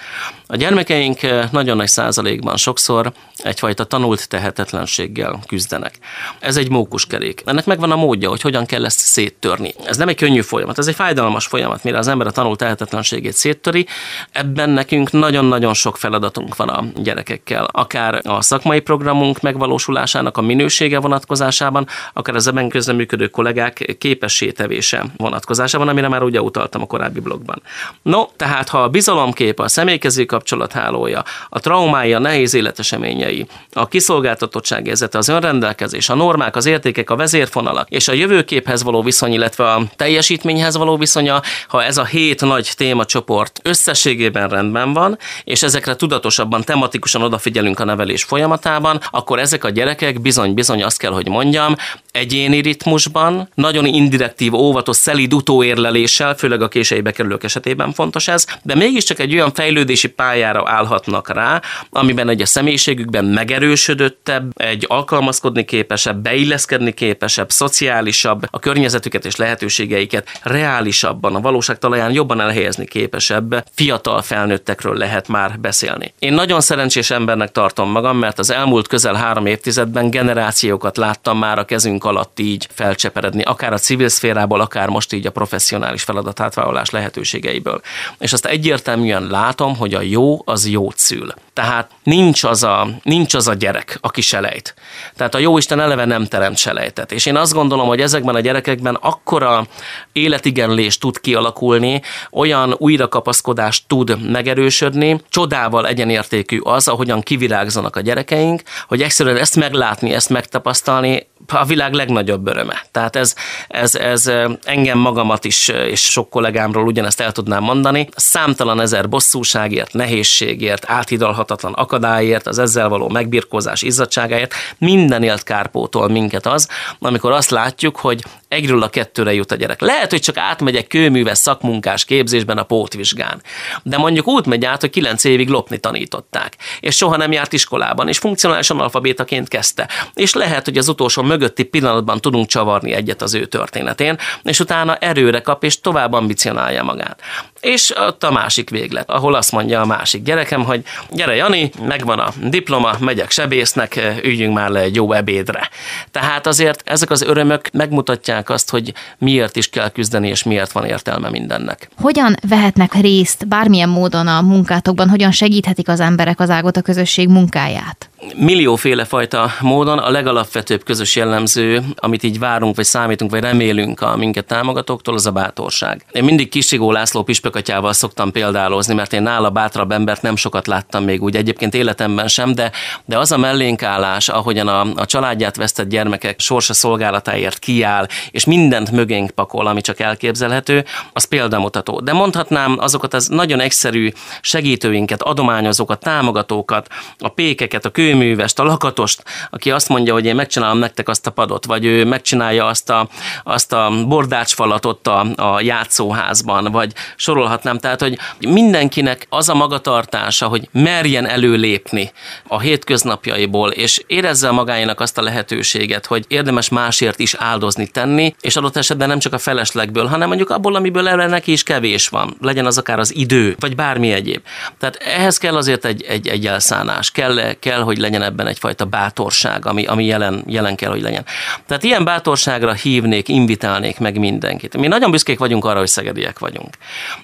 A gyermekeink nagyon nagy százalékban sokszor egyfajta tanult tehetetlenséggel küzdenek. Ez egy mókuskerék. Ennek megvan a módja, hogy hogyan kell ezt széttörni. Ez nem egy könnyű folyamat, ez egy fájdalmas folyamat, mire az ember a tanult tehetetlenségét széttöri. Ebben nekünk nagyon-nagyon sok feladatunk van a gyerekekkel, akár a szakmai programunk megvalósulásának a minősége vonatkozásában, akár az ebben közleműködő kollégák képessétevése vonatkozásában, amire már ugye utaltam a korábbi blogban. No, tehát ha a bizalomkép, a személykező kapcsolathálója, a traumája, a nehéz életeseményei, a kiszolgáltatottság érzete, az önrendelkezés, a normák, az értékek, a vezérfonalak és a jövőképhez való viszony, illetve a teljesítményhez való viszonya, ha ez a hét nagy témacsoport összességében rendben van, és ezekre tudatosabban, tematikusan odafigyelünk a nevelés folyamatában, akkor ezek a gyerekek bizony-bizony azt kell, hogy mondjam, egyéni ritmusban, nagyon indirektív, óvatos, szelíd utóérleléssel, főleg a késői bekerülők esetében fontos ez, de mégiscsak egy olyan fejlődési pályára állhatnak rá, amiben egy a személyiségükben megerősödöttebb, egy alkalmazkodni képesebb, beilleszkedni képesebb, szociálisabb, a környezetüket és lehetőségeiket reálisabban, a valóság talaján jobban elhelyezni képesebb fiatal felnőttekről lehet már beszélni. Én nagyon szerencsés embernek tartom magam, mert az elmúlt közel három évtizedben generációkat láttam már a kezünk alatt így felcseperedni, akár a civil szférából, akár most így a professzionális feladatátvállalás lehetőségeiből. És azt egyértelműen látom, hogy a jó az jót szül. Tehát nincs az a, nincs az a gyerek, aki selejt. Tehát a jó Isten eleve nem teremt selejtet. És én azt gondolom, hogy ezekben a gyerekekben akkora életigenlés tud kialakulni, olyan újrakapaszkodás tud megerősödni, csodával egyenértékű az, ahogyan kivirágzanak a gyerekeink, hogy egyszerűen ezt meglátni, ezt megtapasztalni, a világ legnagyobb öröme. Tehát ez, ez, ez engem magamat is, és sok kollégámról ugyanezt el tudnám mondani. Számtalan ezer bosszúságért, nehézségért, áthidalhatatlan akadályért, az ezzel való megbirkózás izzadságáért, mindenért kárpótol minket az, amikor azt látjuk, hogy egyről a kettőre jut a gyerek. Lehet, hogy csak átmegy egy kőműves szakmunkás képzésben a pótvizsgán, de mondjuk úgy megy át, hogy kilenc évig lopni tanították, és soha nem járt iskolában, és funkcionális analfabétaként kezdte. És lehet, hogy az utolsó mögötti pillanatban tudunk csavarni egyet az ő történetén, és utána erőre kap, és tovább ambicionálja magát. És ott a másik véglet, ahol azt mondja a másik gyerekem, hogy gyere Jani, megvan a diploma, megyek sebésznek, üljünk már le egy jó ebédre. Tehát azért ezek az örömök megmutatják azt, hogy miért is kell küzdeni, és miért van értelme mindennek. Hogyan vehetnek részt bármilyen módon a munkátokban, hogyan segíthetik az emberek az ágot a közösség munkáját? millióféle fajta módon a legalapvetőbb közös jellemző, amit így várunk, vagy számítunk, vagy remélünk a minket támogatóktól, az a bátorság. Én mindig Kisigó László pispökatyával szoktam példálozni, mert én nála bátrabb embert nem sokat láttam még úgy egyébként életemben sem, de, de az a mellénkállás, ahogyan a, a családját vesztett gyermekek sorsa szolgálatáért kiáll, és mindent mögénk pakol, ami csak elképzelhető, az példamutató. De mondhatnám azokat az nagyon egyszerű segítőinket, adományozókat, támogatókat, a pékeket, a kő kőművest, a lakatost, aki azt mondja, hogy én megcsinálom nektek azt a padot, vagy ő megcsinálja azt a, azt a bordácsfalat ott a, a játszóházban, vagy sorolhatnám. Tehát, hogy mindenkinek az a magatartása, hogy merjen előlépni a hétköznapjaiból, és érezze magáénak azt a lehetőséget, hogy érdemes másért is áldozni tenni, és adott esetben nem csak a feleslegből, hanem mondjuk abból, amiből erre neki is kevés van, legyen az akár az idő, vagy bármi egyéb. Tehát ehhez kell azért egy, egy, egy elszánás, kell, kell, hogy legyen ebben egyfajta bátorság, ami, ami jelen, jelen kell, hogy legyen. Tehát ilyen bátorságra hívnék, invitálnék meg mindenkit. Mi nagyon büszkék vagyunk arra, hogy szegediek vagyunk.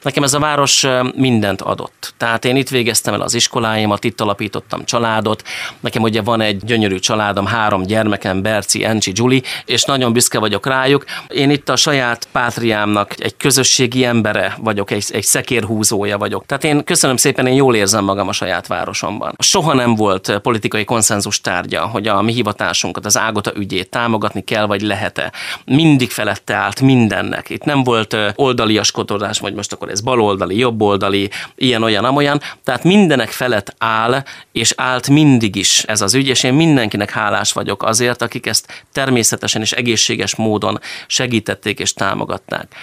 Nekem ez a város mindent adott. Tehát én itt végeztem el az iskoláimat, itt alapítottam családot. Nekem ugye van egy gyönyörű családom, három gyermekem, Berci, Encsi, Gyuli, és nagyon büszke vagyok rájuk. Én itt a saját pátriámnak egy közösségi embere vagyok, egy, egy szekérhúzója vagyok. Tehát én köszönöm szépen, én jól érzem magam a saját városomban. Soha nem volt politikai konszenzus tárgya, hogy a mi hivatásunkat, az Ágota ügyét támogatni kell, vagy lehet-e. Mindig felette állt mindennek. Itt nem volt oldaliaskodás, vagy most akkor ez baloldali, jobboldali, ilyen, olyan, amolyan. Tehát mindenek felett áll, és állt mindig is ez az ügy, és én mindenkinek hálás vagyok azért, akik ezt természetesen és egészséges módon segítették és támogatták.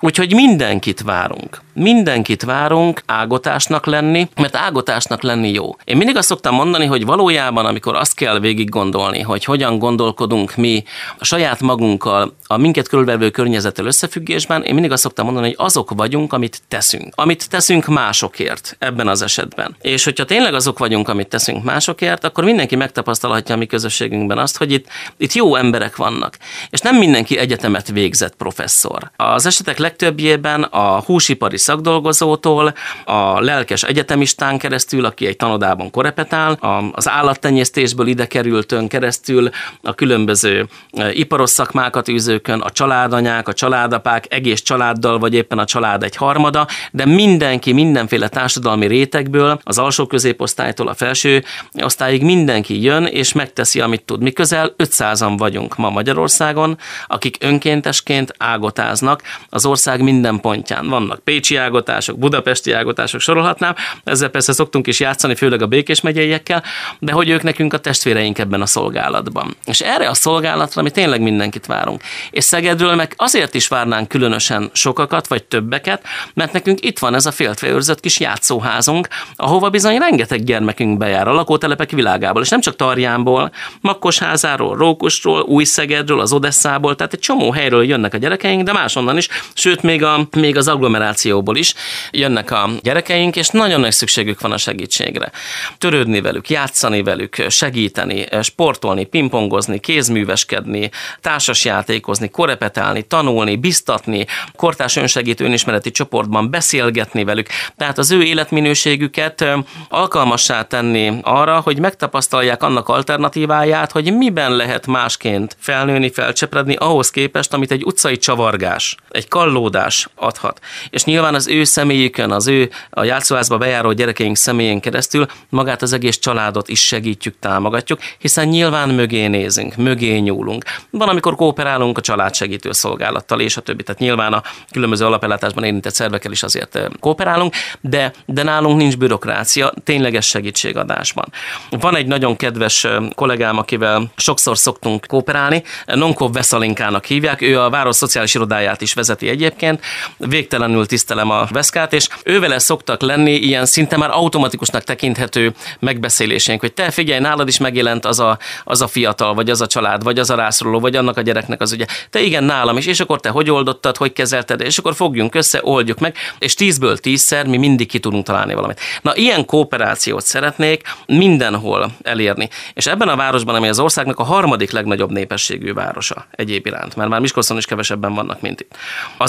Úgyhogy mindenkit várunk. Mindenkit várunk ágotásnak lenni, mert ágotásnak lenni jó. Én mindig azt szoktam mondani, hogy valójában, amikor azt kell végig gondolni, hogy hogyan gondolkodunk mi a saját magunkkal, a minket körülvevő környezettel összefüggésben, én mindig azt szoktam mondani, hogy azok vagyunk, amit teszünk. Amit teszünk másokért ebben az esetben. És hogyha tényleg azok vagyunk, amit teszünk másokért, akkor mindenki megtapasztalhatja a mi közösségünkben azt, hogy itt, itt jó emberek vannak. És nem mindenki egyetemet végzett professzor. Az esetek legtöbbjében a húsipari szakdolgozótól, a lelkes egyetemistán keresztül, aki egy tanodában korepetál, az állattenyésztésből ide kerültön keresztül, a különböző e, iparos szakmákat űzőkön, a családanyák, a családapák, egész családdal, vagy éppen a család egy harmada, de mindenki, mindenféle társadalmi rétegből, az alsó középosztálytól a felső osztályig mindenki jön, és megteszi, amit tud. Mi közel 500-an vagyunk ma Magyarországon, akik önkéntesként ágotáznak az ország minden pontján. Vannak pécsi ágotások, budapesti ágotások, sorolhatnám. Ezzel persze szoktunk is játszani, főleg a békés megyeiekkel, de hogy ők nekünk a testvéreink ebben a szolgálatban. És erre a szolgálatra mi tényleg mindenkit várunk. És Szegedről meg azért is várnánk különösen sokakat, vagy többeket, mert nekünk itt van ez a féltveőrzött kis játszóházunk, ahova bizony rengeteg gyermekünk bejár a lakótelepek világából, és nem csak Tarjánból, Makkosházáról, Rókusról, Új-Szegedről, az Odesszából, tehát egy csomó helyről jönnek a gyerekeink, de másonnan is, sőt még, a, még az agglomerációból is jönnek a gyerekeink, és nagyon nagy szükségük van a segítségre. Törődni velük, játszani velük, segíteni, sportolni, pingpongozni, kézműveskedni, társasjátékozni, korepetálni, tanulni, biztatni, kortás önsegítő önismereti csoportban beszélgetni velük. Tehát az ő életminőségüket alkalmassá tenni arra, hogy megtapasztalják annak alternatíváját, hogy miben lehet másként felnőni, felcsepredni ahhoz képest, amit egy utcai csavargás, egy kallódás adhat. És nyilván az ő személyükön, az ő a játszóházba bejáró gyerekeink személyén keresztül magát az egész családot is segítjük, támogatjuk, hiszen nyilván mögé nézünk, mögé nyúlunk. Van, amikor kooperálunk a családsegítő szolgálattal és a többi. Tehát nyilván a különböző alapellátásban érintett szervekkel is azért kooperálunk, de, de nálunk nincs bürokrácia, tényleges segítségadásban. Van egy nagyon kedves kollégám, akivel sokszor szoktunk kooperálni, Nonkov Veszalinkának hívják, ő a város szociális irodáját is vezeti egyébként, végtelenül tisztelem a Veszkát, és ővele szoktak lenni ilyen szinte már automatikusnak tekinthető megbeszélésénk, hogy te figyelj, nálad is megjelent az a, az a fiatal, vagy az a család, vagy az a rászoruló, vagy annak a gyereknek az ugye. Te igen, nálam is, és akkor te hogy oldottad, hogy kezelted, és akkor fogjunk össze, oldjuk meg, és tízből tízszer mi mindig ki tudunk találni valamit. Na, ilyen kooperációt szeretnék mindenhol elérni. És ebben a városban, ami az országnak a harmadik legnagyobb népességű városa egyéb iránt, mert már Miskolcon is kevesebben vannak, mint itt.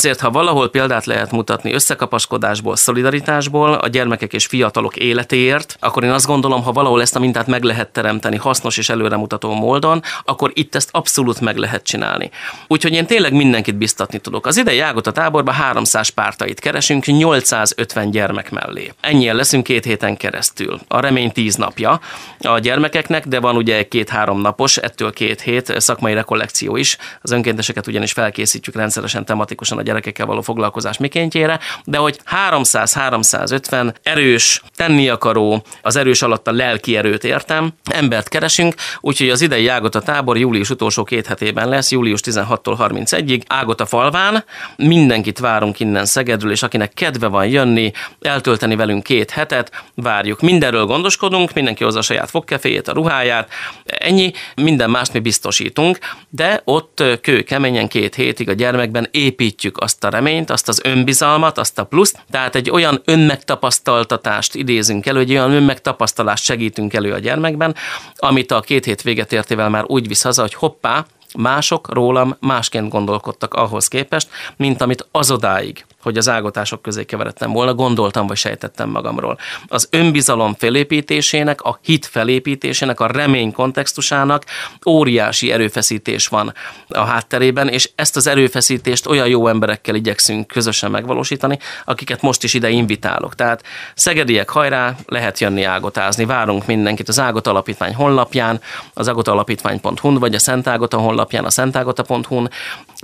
Azért, ha valahol példát lehet mutatni összekapaskodásból, szolidaritásból, a gyermekek és fiatalok életéért, akkor én azt gondolom, ha valahol ezt a mintát meg lehet teremteni hasznos és előremutató módon, akkor itt ezt abszolút meg lehet csinálni. Úgyhogy én tényleg mindenkit biztatni tudok. Az idei Ágota táborban 300 pártait keresünk 850 gyermek mellé. Ennyien leszünk két héten keresztül. A remény 10 napja a gyermekeknek, de van ugye két-három napos, ettől két hét szakmai rekollekció is. Az önkénteseket ugyanis felkészítjük rendszeresen tematikusan a gyerekekkel való foglalkozás mikéntjére, de hogy 300-350 erős, tenni akaró, az erős alatt a lelki erőt értem, embert keresünk, úgyhogy az idei Ágota tábor július utolsó két hetében lesz, július 16-tól 31-ig, Ágota falván. Mindenkit várunk innen Szegedről, és akinek kedve van jönni, eltölteni velünk két hetet, várjuk. Mindenről gondoskodunk, mindenki hozza a saját fogkeféjét, a ruháját, ennyi, minden mást mi biztosítunk, de ott kő keményen két hétig a gyermekben építjük azt a reményt, azt az önbizalmat, azt a pluszt, tehát egy olyan önmegtapasztaltatást idézünk elő, egy olyan önmegtapasztalást segítünk elő a gyermekben, amit a két hét véget értével már úgy visz haza, hogy hoppá, mások rólam másként gondolkodtak ahhoz képest, mint amit azodáig hogy az ágotások közé keveredtem volna, gondoltam vagy sejtettem magamról. Az önbizalom felépítésének, a hit felépítésének, a remény kontextusának óriási erőfeszítés van a hátterében, és ezt az erőfeszítést olyan jó emberekkel igyekszünk közösen megvalósítani, akiket most is ide invitálok. Tehát szegediek hajrá, lehet jönni ágotázni, várunk mindenkit az Ágota Alapítvány honlapján, az ágotalapítvány.hu-n, vagy a Szent Ágota honlapján, a szentágota.hu-n,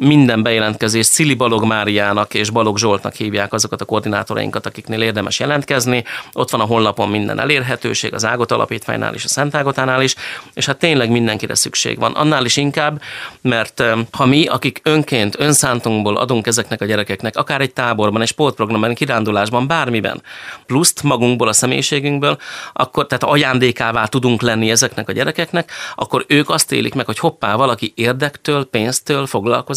minden bejelentkezés Szili Balog Máriának és Balog Zsoltnak hívják azokat a koordinátorainkat, akiknél érdemes jelentkezni. Ott van a honlapon minden elérhetőség, az Ágot Alapítványnál és a Szent Ágotánál is, és hát tényleg mindenkire szükség van. Annál is inkább, mert ha mi, akik önként, önszántunkból adunk ezeknek a gyerekeknek, akár egy táborban, egy sportprogramban, kirándulásban, bármiben, pluszt magunkból, a személyiségünkből, akkor tehát ajándékává tudunk lenni ezeknek a gyerekeknek, akkor ők azt élik meg, hogy hoppá, valaki érdektől, pénztől,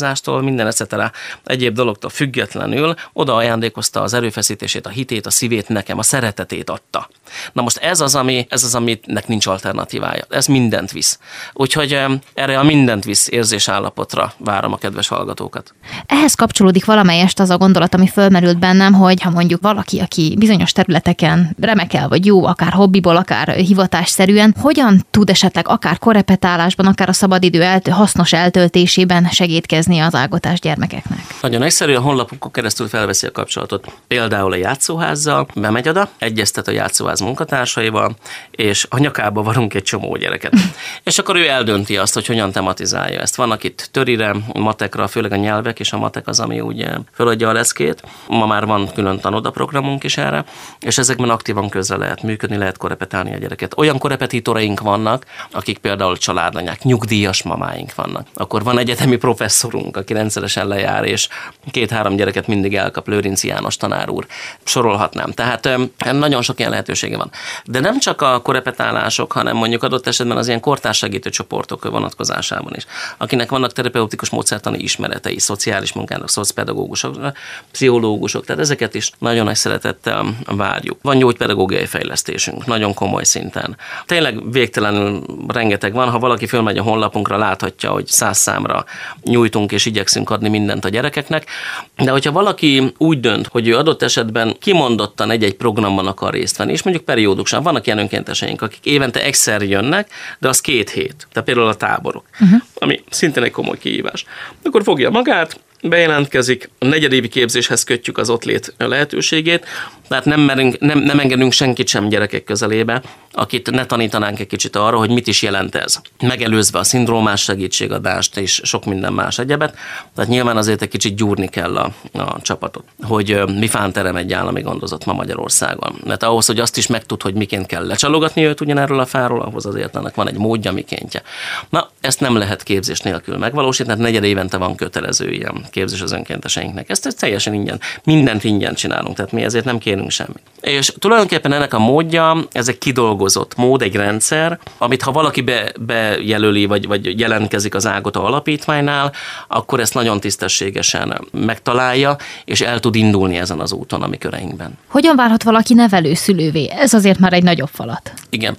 foglalkozástól, minden etc. egyéb dologtól függetlenül oda ajándékozta az erőfeszítését, a hitét, a szívét nekem, a szeretetét adta. Na most ez az, ami, ez az, aminek nincs alternatívája. Ez mindent visz. Úgyhogy erre a mindent visz érzésállapotra várom a kedves hallgatókat. Ehhez kapcsolódik valamelyest az a gondolat, ami fölmerült bennem, hogy ha mondjuk valaki, aki bizonyos területeken remekel, vagy jó, akár hobbiból, akár hivatásszerűen, hogyan tud esetleg akár korepetálásban, akár a szabadidő eltő, hasznos eltöltésében segítkezni az ágotás gyermekeknek? Nagyon egyszerű, a honlapokon keresztül felveszi a kapcsolatot. Például a játszóházzal, bemegy oda, egyeztet a játszóház munkatársaival, és a nyakába varunk egy csomó gyereket. [LAUGHS] és akkor ő eldönti azt, hogy hogyan tematizálja ezt. Vannak itt törire, matekra, főleg a nyelvek, és a matek az, ami ugye föladja a leszkét. Ma már van külön tanodaprogramunk is erre, és ezekben aktívan közre lehet működni, lehet korepetálni a gyereket. Olyan korepetitóraink vannak, akik például családanyák, nyugdíjas mamáink vannak. Akkor van egyetemi professzorunk, aki rendszeresen lejár, és két-három gyereket mindig elkap Lőrinci János tanár úr. Sorolhatnám. Tehát nagyon sok ilyen lehetősége van. De nem csak a korepetálások, hanem mondjuk adott esetben az ilyen kortárs segítő csoportok vonatkozásában is. Akinek vannak terapeutikus módszertani ismeretei, szociális munkának, szocpedagógusok, pszichológusok, tehát ezeket is nagyon nagy szeretettel várjuk. Van gyógypedagógiai fejlesztésünk, nagyon komoly szinten. Tényleg végtelenül rengeteg van, ha valaki fölmegy a honlapunkra, láthatja, hogy száz számra nyújtunk és igyekszünk adni mindent a gyerekeknek, de hogyha valaki úgy dönt, hogy ő adott esetben kimondottan egy-egy programban akar részt venni, és mondjuk periódusan vannak ilyen önkénteseink, akik évente egyszer jönnek, de az két hét, tehát például a táborok, uh-huh. ami szintén egy komoly kihívás. Akkor fogja magát, bejelentkezik, a negyedévi képzéshez kötjük az ott lét lehetőségét, tehát nem, merünk, nem, nem engedünk senkit sem gyerekek közelébe, akit ne tanítanánk egy kicsit arra, hogy mit is jelent ez. Megelőzve a szindrómás segítségadást és sok minden más egyebet, tehát nyilván azért egy kicsit gyúrni kell a, a csapatot, hogy mi fán terem egy állami gondozott ma Magyarországon. Mert ahhoz, hogy azt is megtud, hogy miként kell lecsalogatni őt ugyanerről a fáról, ahhoz azért ennek van egy módja, mikéntje. Na, ezt nem lehet képzés nélkül megvalósítani, tehát negyed évente van kötelező ilyen képzés az önkénteseinknek. Ezt, ezt teljesen ingyen, mindent ingyen csinálunk, tehát mi ezért nem kérünk semmit. És tulajdonképpen ennek a módja, ez egy kidolgozott mód, egy rendszer, amit ha valaki be, bejelöli, vagy, vagy jelentkezik az Ágota alapítványnál, akkor ezt nagyon tisztességesen megtalálja, és el tud indulni ezen az úton a mi köreinkben. Hogyan válhat valaki nevelőszülővé? Ez azért már egy nagyobb falat. Igen.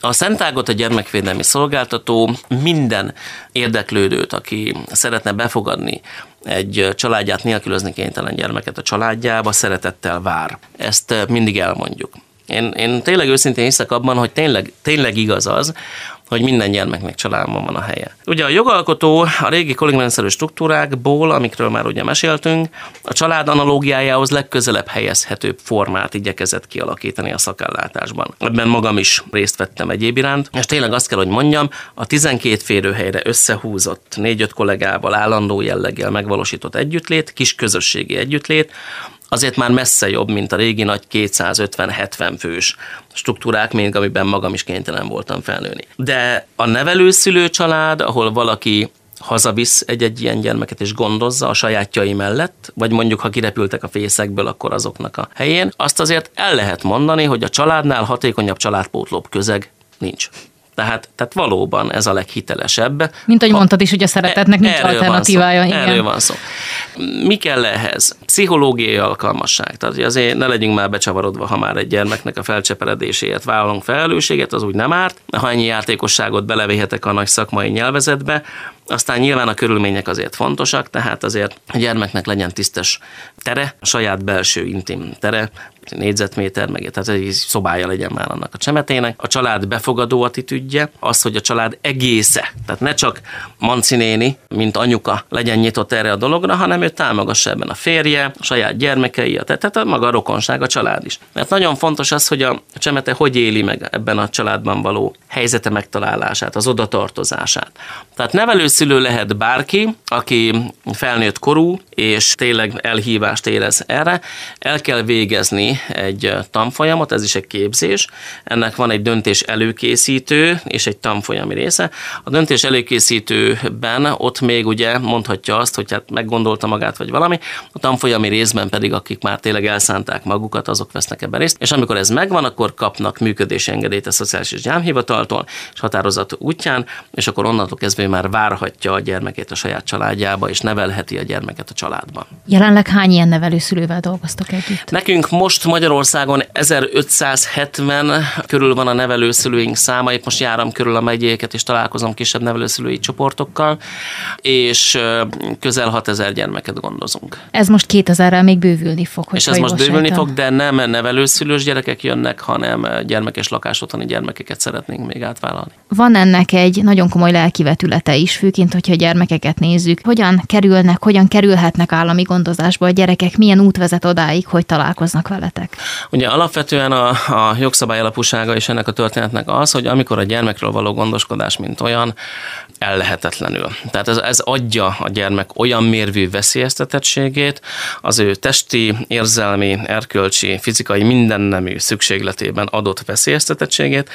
A Szent Ágota gyermekvédelmi szolgáltató minden érdeklődőt, aki szeretne befogadni egy családját nélkülözni kénytelen gyermeket a családjába, szeretettel vár. Ezt mindig elmondjuk. Én, én tényleg őszintén hiszek abban, hogy tényleg, tényleg igaz az, hogy minden gyermeknek családban van a helye. Ugye a jogalkotó a régi kollégiumrendszerű struktúrákból, amikről már ugye meséltünk, a család analógiájához legközelebb helyezhetőbb formát igyekezett kialakítani a szakellátásban. Ebben magam is részt vettem egyéb iránt, és tényleg azt kell, hogy mondjam, a 12 férőhelyre összehúzott négy-öt kollégával állandó jelleggel megvalósított együttlét, kis közösségi együttlét, azért már messze jobb, mint a régi nagy 250-70 fős struktúrák, még amiben magam is kénytelen voltam felnőni. De a nevelőszülő család, ahol valaki hazavisz egy-egy ilyen gyermeket és gondozza a sajátjai mellett, vagy mondjuk ha kirepültek a fészekből, akkor azoknak a helyén, azt azért el lehet mondani, hogy a családnál hatékonyabb családpótlóbb közeg nincs. Tehát, tehát valóban ez a leghitelesebb. Mint ahogy mondtad is, hogy a szeretetnek nincs alternatívája. Van szó, igen. Erről van szó. Mi kell ehhez? Pszichológiai alkalmasság. Tehát azért ne legyünk már becsavarodva, ha már egy gyermeknek a felcseperedéséért vállalunk felelősséget, az úgy nem árt. Ha ennyi játékosságot belevéhetek a nagy szakmai nyelvezetbe, aztán nyilván a körülmények azért fontosak, tehát azért a gyermeknek legyen tisztes tere, a saját belső intim tere, négyzetméter, meg tehát egy szobája legyen már annak a csemetének. A család befogadó attitűdje, az, hogy a család egésze, tehát ne csak Manci néni, mint anyuka legyen nyitott erre a dologra, hanem ő támogassa ebben a férje, a saját gyermekei, tehát a maga a rokonság, a család is. Mert nagyon fontos az, hogy a csemete hogy éli meg ebben a családban való helyzete megtalálását, az odatartozását. Tehát nevelőszülő lehet bárki, aki felnőtt korú, és tényleg elhívást érez erre. El kell végezni egy tanfolyamot, ez is egy képzés. Ennek van egy döntés előkészítő és egy tanfolyami része. A döntés előkészítőben ott még ugye mondhatja azt, hogy hát meggondolta magát vagy valami, a tanfolyami részben pedig akik már tényleg elszánták magukat, azok vesznek ebben részt. És amikor ez megvan, akkor kapnak működési engedélyt a Szociális és Gyámhivataltól, és határozat útján, és akkor onnantól kezdve már várhatja a gyermekét a saját családjába, és nevelheti a gyermeket a családban. Jelenleg hány ilyen nevelőszülővel dolgoztok együtt? Nekünk most Magyarországon 1570 körül van a nevelőszülőink száma, épp most járom körül a megyéket, és találkozom kisebb nevelőszülői csoportokkal, és közel 6000 gyermeket gondozunk. Ez most 2000-rel még bővülni fog. És ez most bővülni fog, de nem nevelőszülős gyerekek jönnek, hanem gyermekes lakásotthoni gyermekeket szeretnénk még átvállalni. Van ennek egy nagyon komoly lelkivetülete is, főként, hogyha gyermekeket nézzük. Hogyan kerülnek, hogyan kerülhetnek állami gondozásba a gyerekek, milyen út vezet odáig, hogy találkoznak veletek? Ugye alapvetően a, a jogszabály alapúsága és ennek a történetnek az, hogy amikor a gyermekről való gondoskodás, mint olyan, ellehetetlenül. Tehát ez, ez adja a gyermek olyan mérvű veszélyeztetettségét, az ő testi, érzelmi, erkölcsi, fizikai mindennemű szükségletében adott veszélyeztetettségét,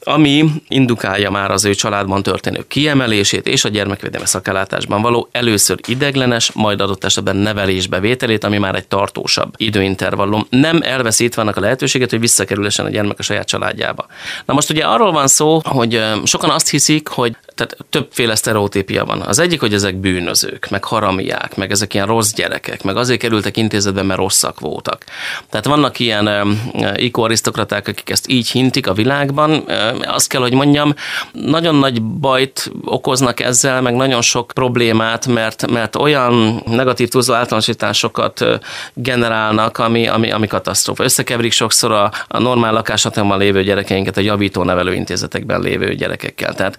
ami indukálja már az ő családban történő kiemelését és a gyermekvédelmi szakellátásban való először ideglenes, majd adott esetben nevelésbe vételét, ami már egy tartósabb időintervallum. Nem elveszítve annak a lehetőséget, hogy visszakerülhessen a gyermek a saját családjába. Na most ugye arról van szó, hogy sokan azt hiszik, hogy tehát többféle sztereotípia van. Az egyik, hogy ezek bűnözők, meg haramiák, meg ezek ilyen rossz gyerekek, meg azért kerültek intézetbe, mert rosszak voltak. Tehát vannak ilyen ikorisztokraták, akik ezt így hintik a világban. Azt kell, hogy mondjam, nagyon nagy bajt okoznak ezzel, meg nagyon sok problémát, mert, mert olyan negatív túlzó általánosításokat generálnak, ami, ami, ami katasztrófa. Összekeverik sokszor a, a normál lakáshatalommal lévő gyerekeinket a javító nevelőintézetekben lévő gyerekekkel. Tehát,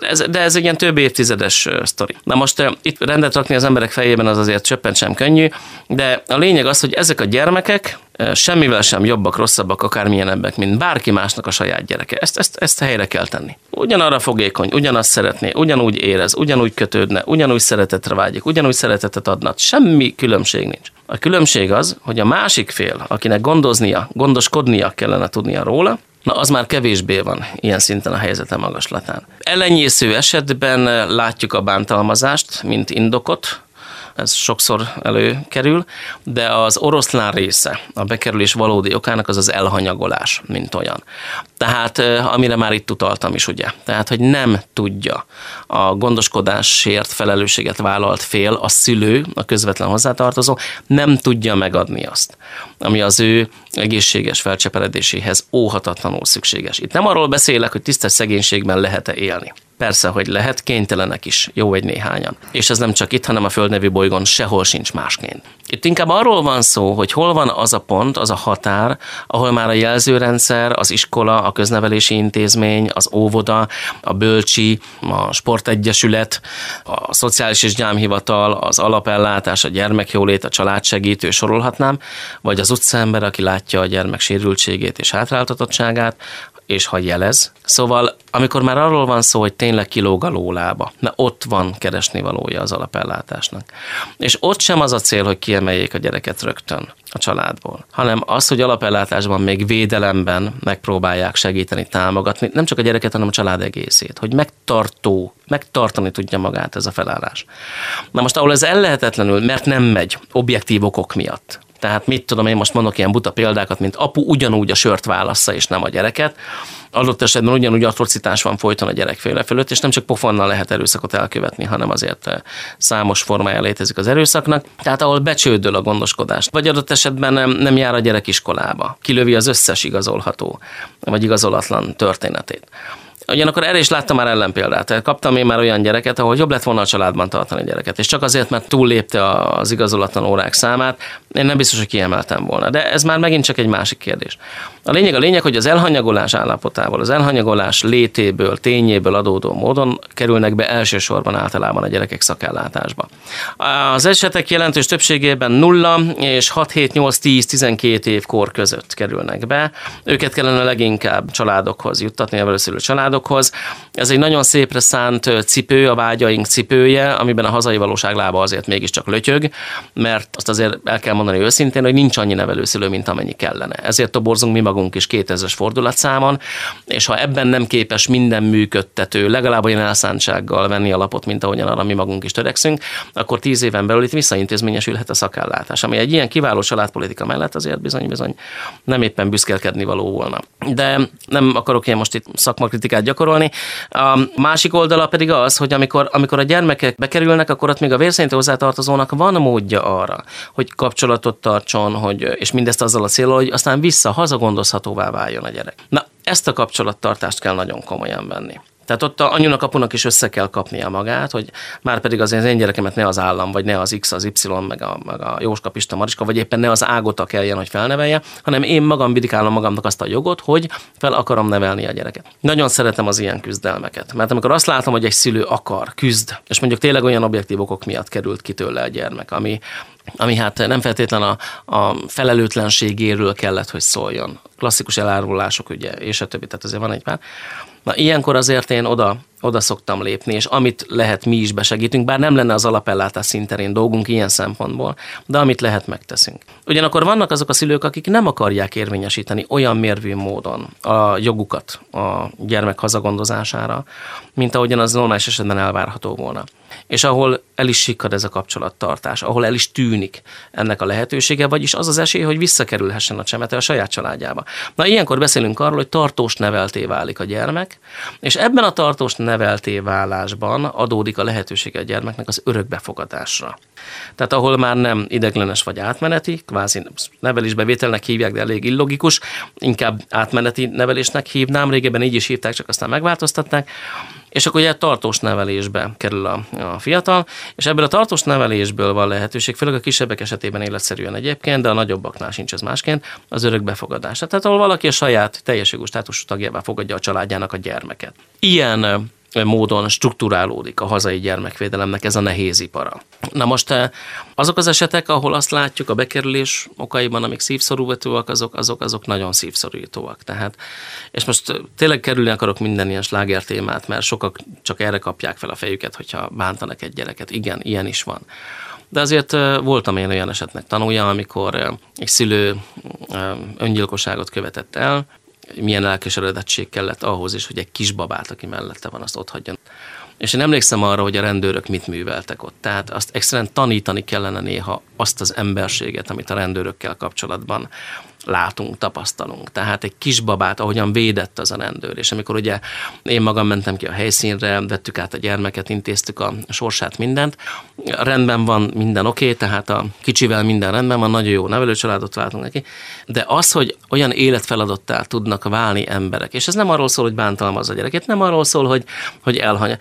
ez, de ez egy ilyen több évtizedes sztori. Na most itt rendet rakni az emberek fejében az azért csöppent sem könnyű, de a lényeg az, hogy ezek a gyermekek semmivel sem jobbak, rosszabbak, akármilyenebbek, mint bárki másnak a saját gyereke. Ezt, ezt, ezt helyre kell tenni. Ugyanarra fogékony, ugyanazt szeretné, ugyanúgy érez, ugyanúgy kötődne, ugyanúgy szeretetre vágyik, ugyanúgy szeretetet adna. Semmi különbség nincs. A különbség az, hogy a másik fél, akinek gondoznia, gondoskodnia kellene tudnia róla, Na, az már kevésbé van ilyen szinten a helyzete magaslatán. Ellenyésző esetben látjuk a bántalmazást, mint indokot, ez sokszor előkerül, de az oroszlán része a bekerülés valódi okának az az elhanyagolás, mint olyan. Tehát, amire már itt utaltam is, ugye. Tehát, hogy nem tudja a gondoskodásért felelősséget vállalt fél, a szülő, a közvetlen hozzátartozó, nem tudja megadni azt, ami az ő egészséges felcseperedéséhez óhatatlanul szükséges. Itt nem arról beszélek, hogy tisztes szegénységben lehet-e élni. Persze, hogy lehet, kénytelenek is, jó egy néhányan. És ez nem csak itt, hanem a Földnevi bolygón sehol sincs másként. Itt inkább arról van szó, hogy hol van az a pont, az a határ, ahol már a jelzőrendszer, az iskola, a köznevelési intézmény, az óvoda, a bölcsi, a sportegyesület, a szociális és gyámhivatal, az alapellátás, a gyermekjólét, a családsegítő, sorolhatnám, vagy az utcaember, aki látja a gyermek sérültségét és hátráltatottságát, és ha jelez. Szóval, amikor már arról van szó, hogy tényleg kilóg a lólába, na ott van keresni valója az alapellátásnak. És ott sem az a cél, hogy kiemeljék a gyereket rögtön a családból, hanem az, hogy alapellátásban még védelemben megpróbálják segíteni, támogatni, nem csak a gyereket, hanem a család egészét, hogy megtartó, megtartani tudja magát ez a felállás. Na most, ahol ez ellehetetlenül, mert nem megy, objektív okok miatt, tehát mit tudom, én most mondok ilyen buta példákat, mint apu ugyanúgy a sört válassza, és nem a gyereket. Adott esetben ugyanúgy atrocitás van folyton a gyerekféle fölött, és nem csak pofonnal lehet erőszakot elkövetni, hanem azért eh, számos formája létezik az erőszaknak. Tehát ahol becsődöl a gondoskodást, vagy adott esetben nem, nem jár a gyerek iskolába, kilövi az összes igazolható, vagy igazolatlan történetét. Ugyanakkor erre is láttam már ellenpéldát. Kaptam én már olyan gyereket, ahol jobb lett volna a családban tartani a gyereket, és csak azért, mert túllépte az igazolatlan órák számát, én nem biztos, hogy kiemeltem volna. De ez már megint csak egy másik kérdés. A lényeg a lényeg, hogy az elhanyagolás állapotával, az elhanyagolás létéből, tényéből adódó módon kerülnek be elsősorban általában a gyerekek szakellátásba. Az esetek jelentős többségében 0 és 6, 7, 8, 10, 12 év kor között kerülnek be. Őket kellene leginkább családokhoz juttatni, a család családokhoz. Ez egy nagyon szépre szánt cipő, a vágyaink cipője, amiben a hazai valóság lába azért mégiscsak lötyög, mert azt azért el kell mondani őszintén, hogy nincs annyi nevelőszülő, mint amennyi kellene. Ezért toborzunk mi magunk is 2000-es fordulatszámon, és ha ebben nem képes minden működtető legalább olyan elszántsággal venni a lapot, mint ahogyan arra mi magunk is törekszünk, akkor tíz éven belül itt visszaintézményesülhet a szakállátás, ami egy ilyen kiváló családpolitika mellett azért bizony-bizony nem éppen büszkélkedni való volna. De nem akarok én most itt szakmakritikát gyakorolni. A másik oldala pedig az, hogy amikor, amikor a gyermekek bekerülnek, akkor ott még a vérszerinti hozzátartozónak van módja arra, hogy kapcsolatot tartson, hogy, és mindezt azzal a célral, hogy aztán vissza hazagondozhatóvá váljon a gyerek. Na, ezt a kapcsolattartást kell nagyon komolyan venni. Tehát ott a anyunak, apunak is össze kell kapnia magát, hogy már pedig az én gyerekemet ne az állam, vagy ne az X, az Y, meg a, meg a Jóska, Pista, Mariska, vagy éppen ne az ágota kelljen, hogy felnevelje, hanem én magam bidikálom magamnak azt a jogot, hogy fel akarom nevelni a gyereket. Nagyon szeretem az ilyen küzdelmeket, mert amikor azt látom, hogy egy szülő akar, küzd, és mondjuk tényleg olyan objektív okok miatt került ki tőle a gyermek, ami, ami hát nem feltétlen a, a felelőtlenségéről kellett, hogy szóljon. Klasszikus elárulások, ugye, és a többi, tehát azért van egy pár Na ilyenkor azért én oda oda szoktam lépni, és amit lehet, mi is besegítünk, bár nem lenne az alapellátás szinterén dolgunk ilyen szempontból, de amit lehet, megteszünk. Ugyanakkor vannak azok a szülők, akik nem akarják érvényesíteni olyan mérvű módon a jogukat a gyermek hazagondozására, mint ahogyan az normális esetben elvárható volna. És ahol el is sikkad ez a kapcsolattartás, ahol el is tűnik ennek a lehetősége, vagyis az az esély, hogy visszakerülhessen a csemete a saját családjába. Na ilyenkor beszélünk arról, hogy tartós nevelté válik a gyermek, és ebben a tartós nevelté válásban adódik a lehetősége a gyermeknek az örökbefogadásra. Tehát ahol már nem ideglenes vagy átmeneti, kvázi nevelésbevételnek hívják, de elég illogikus, inkább átmeneti nevelésnek hívnám, régebben így is hívták, csak aztán megváltoztatták, és akkor ugye tartós nevelésbe kerül a, a fiatal, és ebből a tartós nevelésből van lehetőség, főleg a kisebbek esetében életszerűen egyébként, de a nagyobbaknál sincs ez másként, az örökbefogadás. Tehát ahol valaki a saját teljes jogú státusú tagjává fogadja a családjának a gyermeket. Ilyen módon strukturálódik a hazai gyermekvédelemnek ez a nehéz ipara. Na most eh, azok az esetek, ahol azt látjuk a bekerülés okaiban, amik szívszorúvetőak, azok, azok, azok nagyon szívszorítóak. Tehát, és most eh, tényleg kerülni akarok minden ilyen sláger témát, mert sokak csak erre kapják fel a fejüket, hogyha bántanak egy gyereket. Igen, ilyen is van. De azért eh, voltam én olyan esetnek tanulja, amikor egy szülő öngyilkosságot követett el, milyen lelkeseredettség kellett ahhoz is, hogy egy kisbabát, aki mellette van, azt ott hagyjon. És én emlékszem arra, hogy a rendőrök mit műveltek ott. Tehát azt egyszerűen tanítani kellene néha azt az emberséget, amit a rendőrökkel kapcsolatban látunk, tapasztalunk. Tehát egy kisbabát, ahogyan védett az a rendőr, és amikor ugye én magam mentem ki a helyszínre, vettük át a gyermeket, intéztük a sorsát, mindent, rendben van, minden oké, okay, tehát a kicsivel minden rendben van, nagyon jó nevelőcsaládot váltunk neki, de az, hogy olyan életfeladattá tudnak válni emberek, és ez nem arról szól, hogy bántalmaz a gyereket, nem arról szól, hogy, hogy elhanya.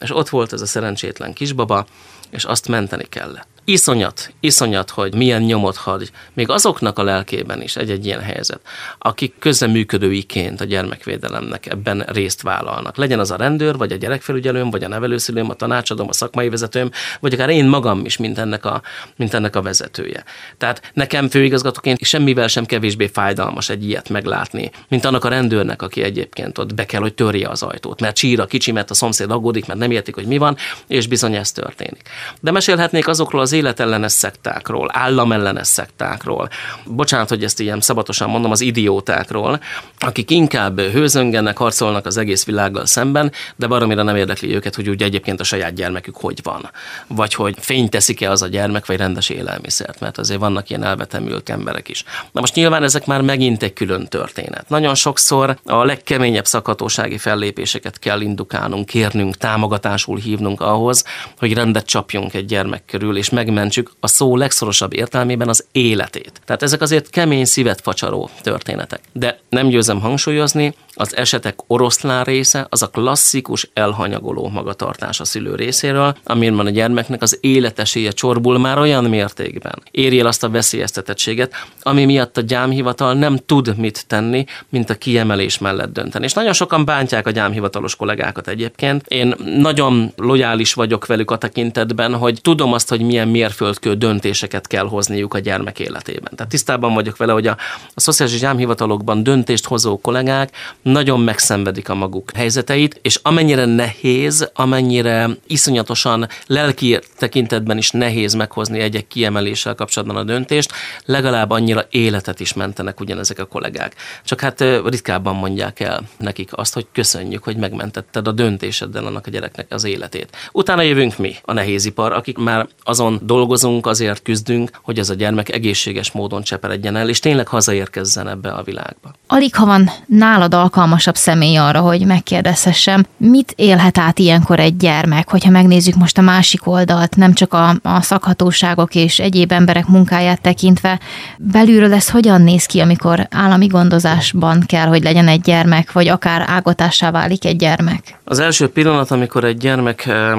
És ott volt ez a szerencsétlen kisbaba, és azt menteni kellett iszonyat, iszonyat, hogy milyen nyomot hagy, még azoknak a lelkében is egy-egy ilyen helyzet, akik közeműködőiként a gyermekvédelemnek ebben részt vállalnak. Legyen az a rendőr, vagy a gyerekfelügyelőm, vagy a nevelőszülőm, a tanácsadóm, a szakmai vezetőm, vagy akár én magam is, mint ennek a, mint ennek a vezetője. Tehát nekem főigazgatóként semmivel sem kevésbé fájdalmas egy ilyet meglátni, mint annak a rendőrnek, aki egyébként ott be kell, hogy törje az ajtót, mert sír a kicsi, mert a szomszéd aggódik, mert nem értik, hogy mi van, és bizony ez történik. De mesélhetnék azokról az az életellenes szektákról, államellenes szektákról, bocsánat, hogy ezt ilyen szabatosan mondom, az idiótákról, akik inkább hőzöngenek, harcolnak az egész világgal szemben, de baromira nem érdekli őket, hogy úgy egyébként a saját gyermekük hogy van. Vagy hogy fény teszik-e az a gyermek, vagy rendes élelmiszert, mert azért vannak ilyen elvetemült emberek is. Na most nyilván ezek már megint egy külön történet. Nagyon sokszor a legkeményebb szakhatósági fellépéseket kell indukálnunk, kérnünk, támogatásul hívnunk ahhoz, hogy rendet csapjunk egy gyermek körül, és meg megmentsük a szó legszorosabb értelmében az életét. Tehát ezek azért kemény szívet facsaró történetek. De nem győzem hangsúlyozni, az esetek oroszlán része az a klasszikus elhanyagoló magatartás a szülő részéről, amiben a gyermeknek az életesélye csorbul már olyan mértékben. Éri el azt a veszélyeztetettséget, ami miatt a gyámhivatal nem tud mit tenni, mint a kiemelés mellett dönteni. És nagyon sokan bántják a gyámhivatalos kollégákat egyébként. Én nagyon lojális vagyok velük a tekintetben, hogy tudom azt, hogy milyen mérföldkő döntéseket kell hozniuk a gyermek életében. Tehát tisztában vagyok vele, hogy a, a szociális gyámhivatalokban döntést hozó kollégák nagyon megszenvedik a maguk helyzeteit, és amennyire nehéz, amennyire iszonyatosan lelki tekintetben is nehéz meghozni egy-egy kiemeléssel kapcsolatban a döntést, legalább annyira életet is mentenek ugyanezek a kollégák. Csak hát ritkábban mondják el nekik azt, hogy köszönjük, hogy megmentetted a döntéseddel annak a gyereknek az életét. Utána jövünk mi, a nehézipar, akik már azon dolgozunk, azért küzdünk, hogy ez a gyermek egészséges módon cseperedjen el, és tényleg hazaérkezzen ebbe a világba. Alig ha van nálad alkalmasabb személy arra, hogy megkérdezhessem, mit élhet át ilyenkor egy gyermek, hogyha megnézzük most a másik oldalt, nem csak a, a szakhatóságok és egyéb emberek munkáját tekintve, belülről ez hogyan néz ki, amikor állami gondozásban kell, hogy legyen egy gyermek, vagy akár ágotássá válik egy gyermek? Az első pillanat, amikor egy gyermek eh,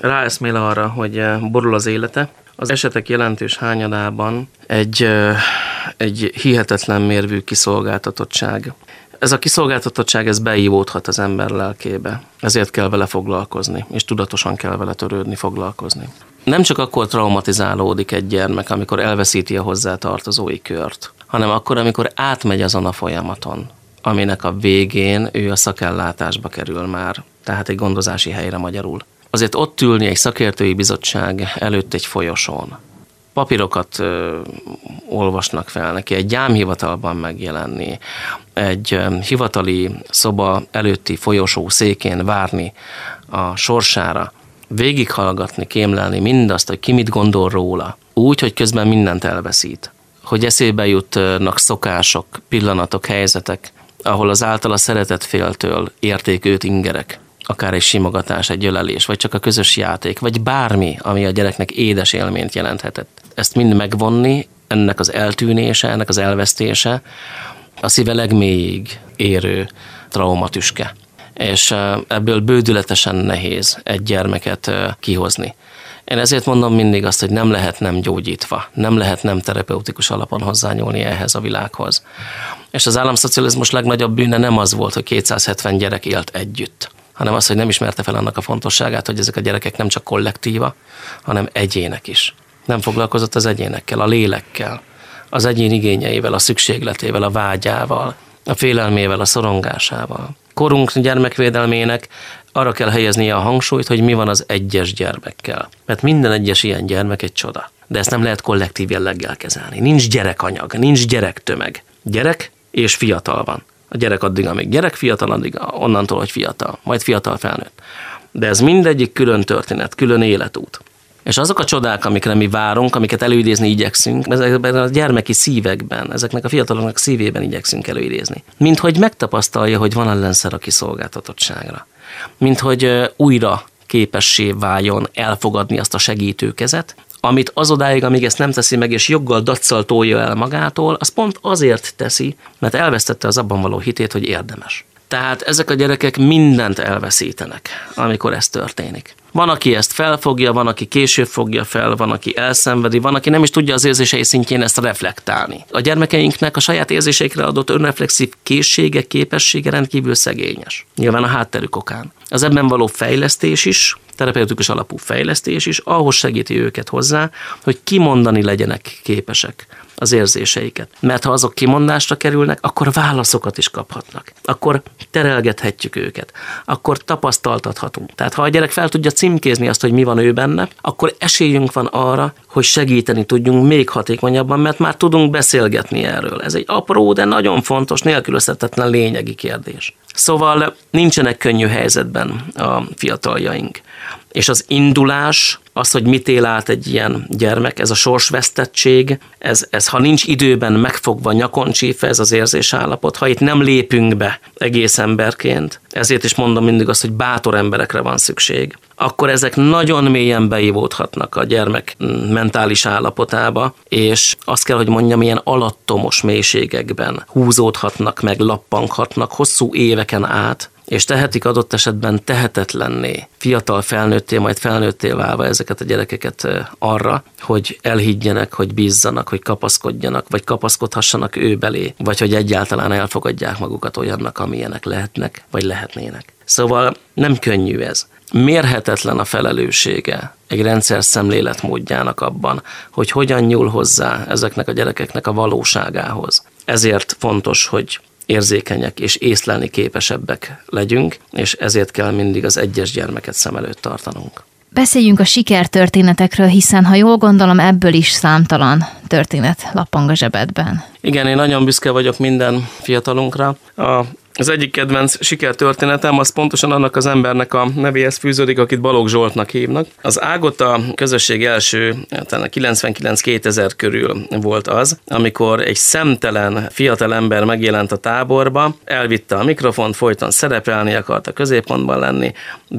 ráeszmél arra, hogy eh, borul az élete, az esetek jelentős hányadában egy, eh, egy hihetetlen mérvű kiszolgáltatottság. Ez a kiszolgáltatottság, ez beívódhat az ember lelkébe. Ezért kell vele foglalkozni, és tudatosan kell vele törődni, foglalkozni. Nem csak akkor traumatizálódik egy gyermek, amikor elveszíti a hozzá tartozói kört, hanem akkor, amikor átmegy azon a folyamaton, aminek a végén ő a szakellátásba kerül már, tehát egy gondozási helyre magyarul. Azért ott ülni egy szakértői bizottság előtt egy folyosón, papírokat ö, olvasnak fel neki, egy gyámhivatalban megjelenni, egy ö, hivatali szoba előtti folyosó székén várni a sorsára, végighallgatni, kémlelni mindazt, hogy ki mit gondol róla, úgy, hogy közben mindent elveszít. Hogy eszébe jutnak szokások, pillanatok, helyzetek, ahol az általa szeretett féltől érték őt ingerek, akár egy simogatás, egy ölelés, vagy csak a közös játék, vagy bármi, ami a gyereknek édes élményt jelenthetett. Ezt mind megvonni, ennek az eltűnése, ennek az elvesztése, a szíve legmélyig érő traumatüske. És ebből bődületesen nehéz egy gyermeket kihozni. Én ezért mondom mindig azt, hogy nem lehet nem gyógyítva, nem lehet nem terapeutikus alapon hozzányúlni ehhez a világhoz. És az államszocializmus legnagyobb bűne nem az volt, hogy 270 gyerek élt együtt, hanem az, hogy nem ismerte fel annak a fontosságát, hogy ezek a gyerekek nem csak kollektíva, hanem egyének is. Nem foglalkozott az egyénekkel, a lélekkel, az egyén igényeivel, a szükségletével, a vágyával, a félelmével, a szorongásával. Korunk gyermekvédelmének arra kell helyeznie a hangsúlyt, hogy mi van az egyes gyermekkel. Mert minden egyes ilyen gyermek egy csoda. De ezt nem lehet kollektív jelleggel kezelni. Nincs gyerekanyag, nincs gyerektömeg. Gyerek és fiatal van. A gyerek addig, amíg gyerek, fiatal addig onnantól, hogy fiatal, majd fiatal felnőtt. De ez mindegyik külön történet, külön életút. És azok a csodák, amikre mi várunk, amiket előidézni igyekszünk, ezekben a gyermeki szívekben, ezeknek a fiataloknak szívében igyekszünk előidézni. Mint hogy megtapasztalja, hogy van ellenszer a kiszolgáltatottságra. Mint hogy újra képessé váljon elfogadni azt a segítőkezet, amit az odáig, amíg ezt nem teszi meg, és joggal daccal tolja el magától, az pont azért teszi, mert elvesztette az abban való hitét, hogy érdemes. Tehát ezek a gyerekek mindent elveszítenek, amikor ez történik. Van, aki ezt felfogja, van, aki később fogja fel, van, aki elszenvedi, van, aki nem is tudja az érzései szintjén ezt reflektálni. A gyermekeinknek a saját érzéseikre adott önreflexív készsége, képessége rendkívül szegényes. Nyilván a hátterük okán. Az ebben való fejlesztés is, terapeutikus alapú fejlesztés is ahhoz segíti őket hozzá, hogy kimondani legyenek képesek az érzéseiket. Mert ha azok kimondásra kerülnek, akkor válaszokat is kaphatnak. Akkor terelgethetjük őket. Akkor tapasztaltathatunk. Tehát ha a gyerek fel tudja címkézni azt, hogy mi van ő benne, akkor esélyünk van arra, hogy segíteni tudjunk még hatékonyabban, mert már tudunk beszélgetni erről. Ez egy apró, de nagyon fontos, nélkülözhetetlen lényegi kérdés. Szóval nincsenek könnyű helyzetben a fiataljaink. És az indulás, az, hogy mit él át egy ilyen gyermek, ez a sorsvesztettség, ez, ez ha nincs időben megfogva nyakon csípve ez az érzésállapot, ha itt nem lépünk be egész emberként, ezért is mondom mindig azt, hogy bátor emberekre van szükség, akkor ezek nagyon mélyen beivódhatnak a gyermek mentális állapotába, és azt kell, hogy mondjam, ilyen alattomos mélységekben húzódhatnak meg, lappanghatnak hosszú éveken át, és tehetik adott esetben tehetetlenné, fiatal felnőtté, majd felnőtté válva ezeket a gyerekeket arra, hogy elhiggyenek, hogy bízzanak, hogy kapaszkodjanak, vagy kapaszkodhassanak ő belé, vagy hogy egyáltalán elfogadják magukat olyannak, amilyenek lehetnek, vagy lehetnének. Szóval nem könnyű ez. Mérhetetlen a felelőssége egy rendszer szemléletmódjának abban, hogy hogyan nyúl hozzá ezeknek a gyerekeknek a valóságához. Ezért fontos, hogy érzékenyek és észlelni képesebbek legyünk, és ezért kell mindig az egyes gyermeket szem előtt tartanunk. Beszéljünk a sikertörténetekről, hiszen ha jól gondolom, ebből is számtalan történet lappang a zsebedben. Igen, én nagyon büszke vagyok minden fiatalunkra. A az egyik kedvenc sikertörténetem az pontosan annak az embernek a nevéhez fűződik, akit Balogh Zsoltnak hívnak. Az Ágot a közösség első, talán 99-2000 körül volt az, amikor egy szemtelen fiatal ember megjelent a táborba, elvitte a mikrofont, folyton szerepelni akart a középpontban lenni,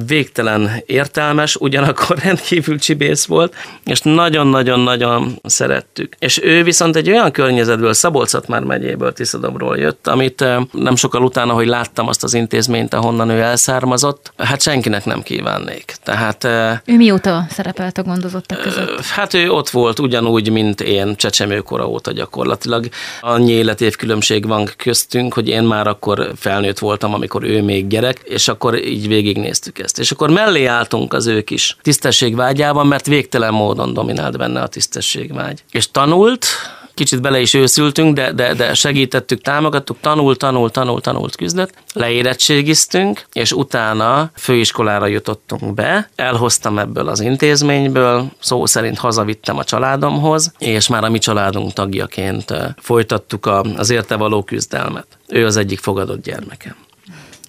végtelen értelmes, ugyanakkor [LAUGHS] rendkívül csibész volt, és nagyon-nagyon-nagyon szerettük. És ő viszont egy olyan környezetből, szabolcs már megyéből, Tiszadobról jött, amit eh, nem sokkal utána utána, hogy láttam azt az intézményt, ahonnan ő elszármazott, hát senkinek nem kívánnék. Tehát, ő mióta szerepelt a gondozottak között? Hát ő ott volt ugyanúgy, mint én csecsemőkora óta gyakorlatilag. Annyi életévkülönbség van köztünk, hogy én már akkor felnőtt voltam, amikor ő még gyerek, és akkor így végignéztük ezt. És akkor mellé álltunk az ők is tisztességvágyában, mert végtelen módon dominált benne a tisztességvágy. És tanult, kicsit bele is őszültünk, de, de, de segítettük, támogattuk, tanul, tanul, tanul, tanult, küzdött, leérettségiztünk, és utána főiskolára jutottunk be, elhoztam ebből az intézményből, szó szerint hazavittem a családomhoz, és már a mi családunk tagjaként folytattuk az érte való küzdelmet. Ő az egyik fogadott gyermekem.